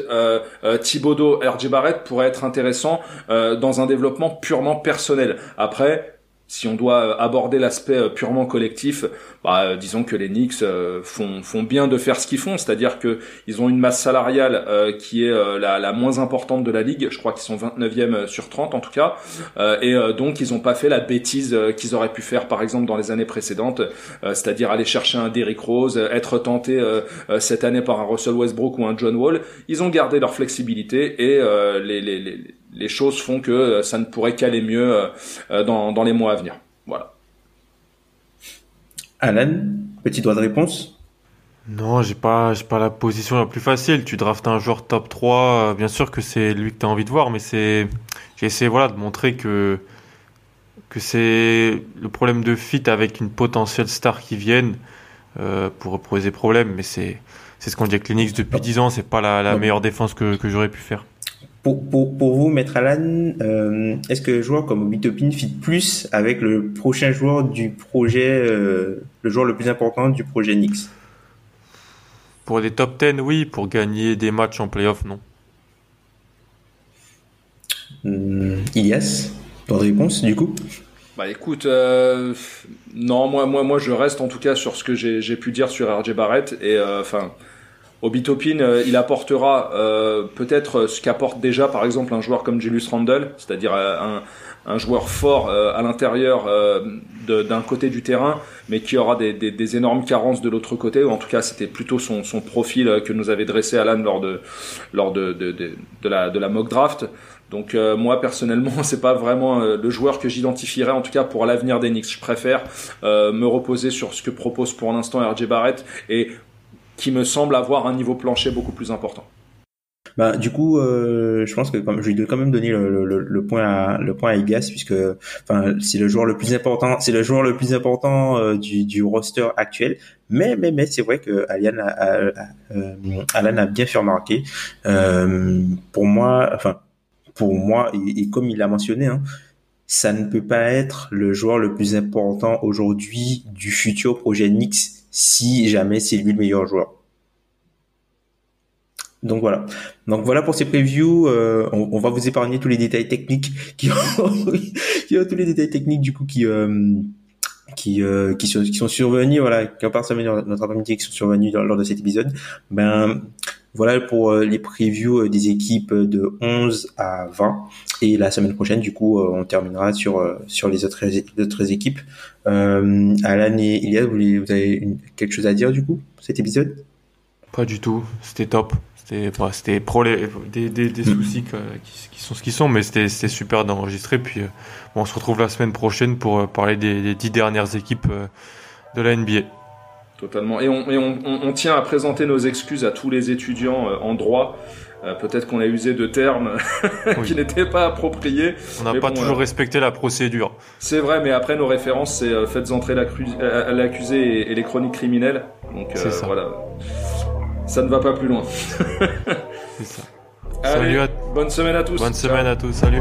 C: Thibodeau RJ Barrett pourrait être intéressant dans un développement purement personnel. Après, si on doit aborder l'aspect purement collectif, bah, disons que les Knicks euh, font, font bien de faire ce qu'ils font, c'est-à-dire que ils ont une masse salariale euh, qui est euh, la, la, moins importante de la ligue. Je crois qu'ils sont 29e sur 30 en tout cas, et donc ils n'ont pas fait la bêtise qu'ils auraient pu faire par exemple dans les années précédentes, c'est-à-dire aller chercher un Derrick Rose, être tenté cette année par un Russell Westbrook ou un John Wall. Ils ont gardé leur flexibilité et les, les, les, les choses font que ça ne pourrait qu'aller mieux dans, dans les mois à venir. Voilà.
B: Alan, petit doigt de réponse
A: non, j'ai pas, j'ai pas la position la plus facile. Tu draftes un joueur top 3, euh, bien sûr que c'est lui que tu as envie de voir, mais c'est, j'ai essayé voilà, de montrer que, que c'est le problème de fit avec une potentielle star qui vienne euh, pour poser problème, mais c'est, c'est ce qu'on dit avec Linux depuis 10 ans, c'est pas la, la meilleure défense que, que j'aurais pu faire.
B: Pour, pour, pour vous, Maître Alan, euh, est-ce que le joueur comme Obitopin fit plus avec le prochain joueur du projet, euh, le joueur le plus important du projet Nix
A: Pour les top 10, oui. Pour gagner des matchs en playoff, non.
B: Hum, Ilias, de réponse du coup?
C: Bah écoute, euh, non, moi, moi, moi, je reste en tout cas sur ce que j'ai pu dire sur RJ Barrett et euh, enfin. Obitopin, euh, il apportera euh, peut-être ce qu'apporte déjà par exemple un joueur comme Julius Randle, c'est-à-dire euh, un, un, joueur fort à l'intérieur d'un côté du terrain, mais qui aura des, des, des énormes carences de l'autre côté. Ou en tout cas, c'était plutôt son, son, profil que nous avait dressé Alan lors de lors de, de, de, la, de la mock draft. Donc moi personnellement, c'est pas vraiment le joueur que j'identifierais en tout cas pour l'avenir des Knicks. Je préfère me reposer sur ce que propose pour l'instant RJ Barrett et qui me semble avoir un niveau plancher beaucoup plus important.
B: Bah, du coup, euh, je pense que je vais quand même donner le, point à le point à Igas puisque enfin c'est le joueur le plus important, c'est le joueur le plus important euh, du, roster actuel. Mais mais mais c'est vrai que Alan a, euh, a bien fait remarquer. Pour moi, enfin pour moi et, comme il l'a mentionné, hein, ça ne peut pas être le joueur le plus important aujourd'hui du futur projet Knicks si jamais c'est lui le meilleur joueur. Donc voilà. Donc voilà pour ces previews. Euh, on, va vous épargner tous les détails techniques qui ont, qui ont tous les détails techniques du coup qui euh, qui euh, qui, sont, qui sont survenus voilà qui ont notre après-midi qui sont survenus lors de cet épisode. Ben voilà pour euh, les previews euh, des équipes de 11 à 20. Et la semaine prochaine, du coup, euh, on terminera sur sur les autres, autres équipes. Euh, Alan et Iliad, vous, vous avez quelque chose à dire du coup cet épisode?
A: Pas du tout. C'était top. C'était bah, pro des, des, des hmm. soucis qui, sont ce qu'ils sont, mais c'était super d'enregistrer. Puis bon, on se retrouve la semaine prochaine pour parler des, des dix dernières équipes de la NBA.
C: Totalement. Et, on, et on, on, tient à présenter nos excuses à tous les étudiants euh, en droit. Euh, peut-être qu'on a usé de termes qui n'étaient pas appropriés.
A: On n'a pas toujours euh, respecté la procédure.
C: C'est vrai, mais après nos références, c'est faites entrer l'accusé et, les chroniques criminelles. Donc ça. voilà, ça ne va pas plus loin.
A: c'est ça.
C: Allez, salut bonne semaine à tous.
A: Bonne semaine à tous. Salut.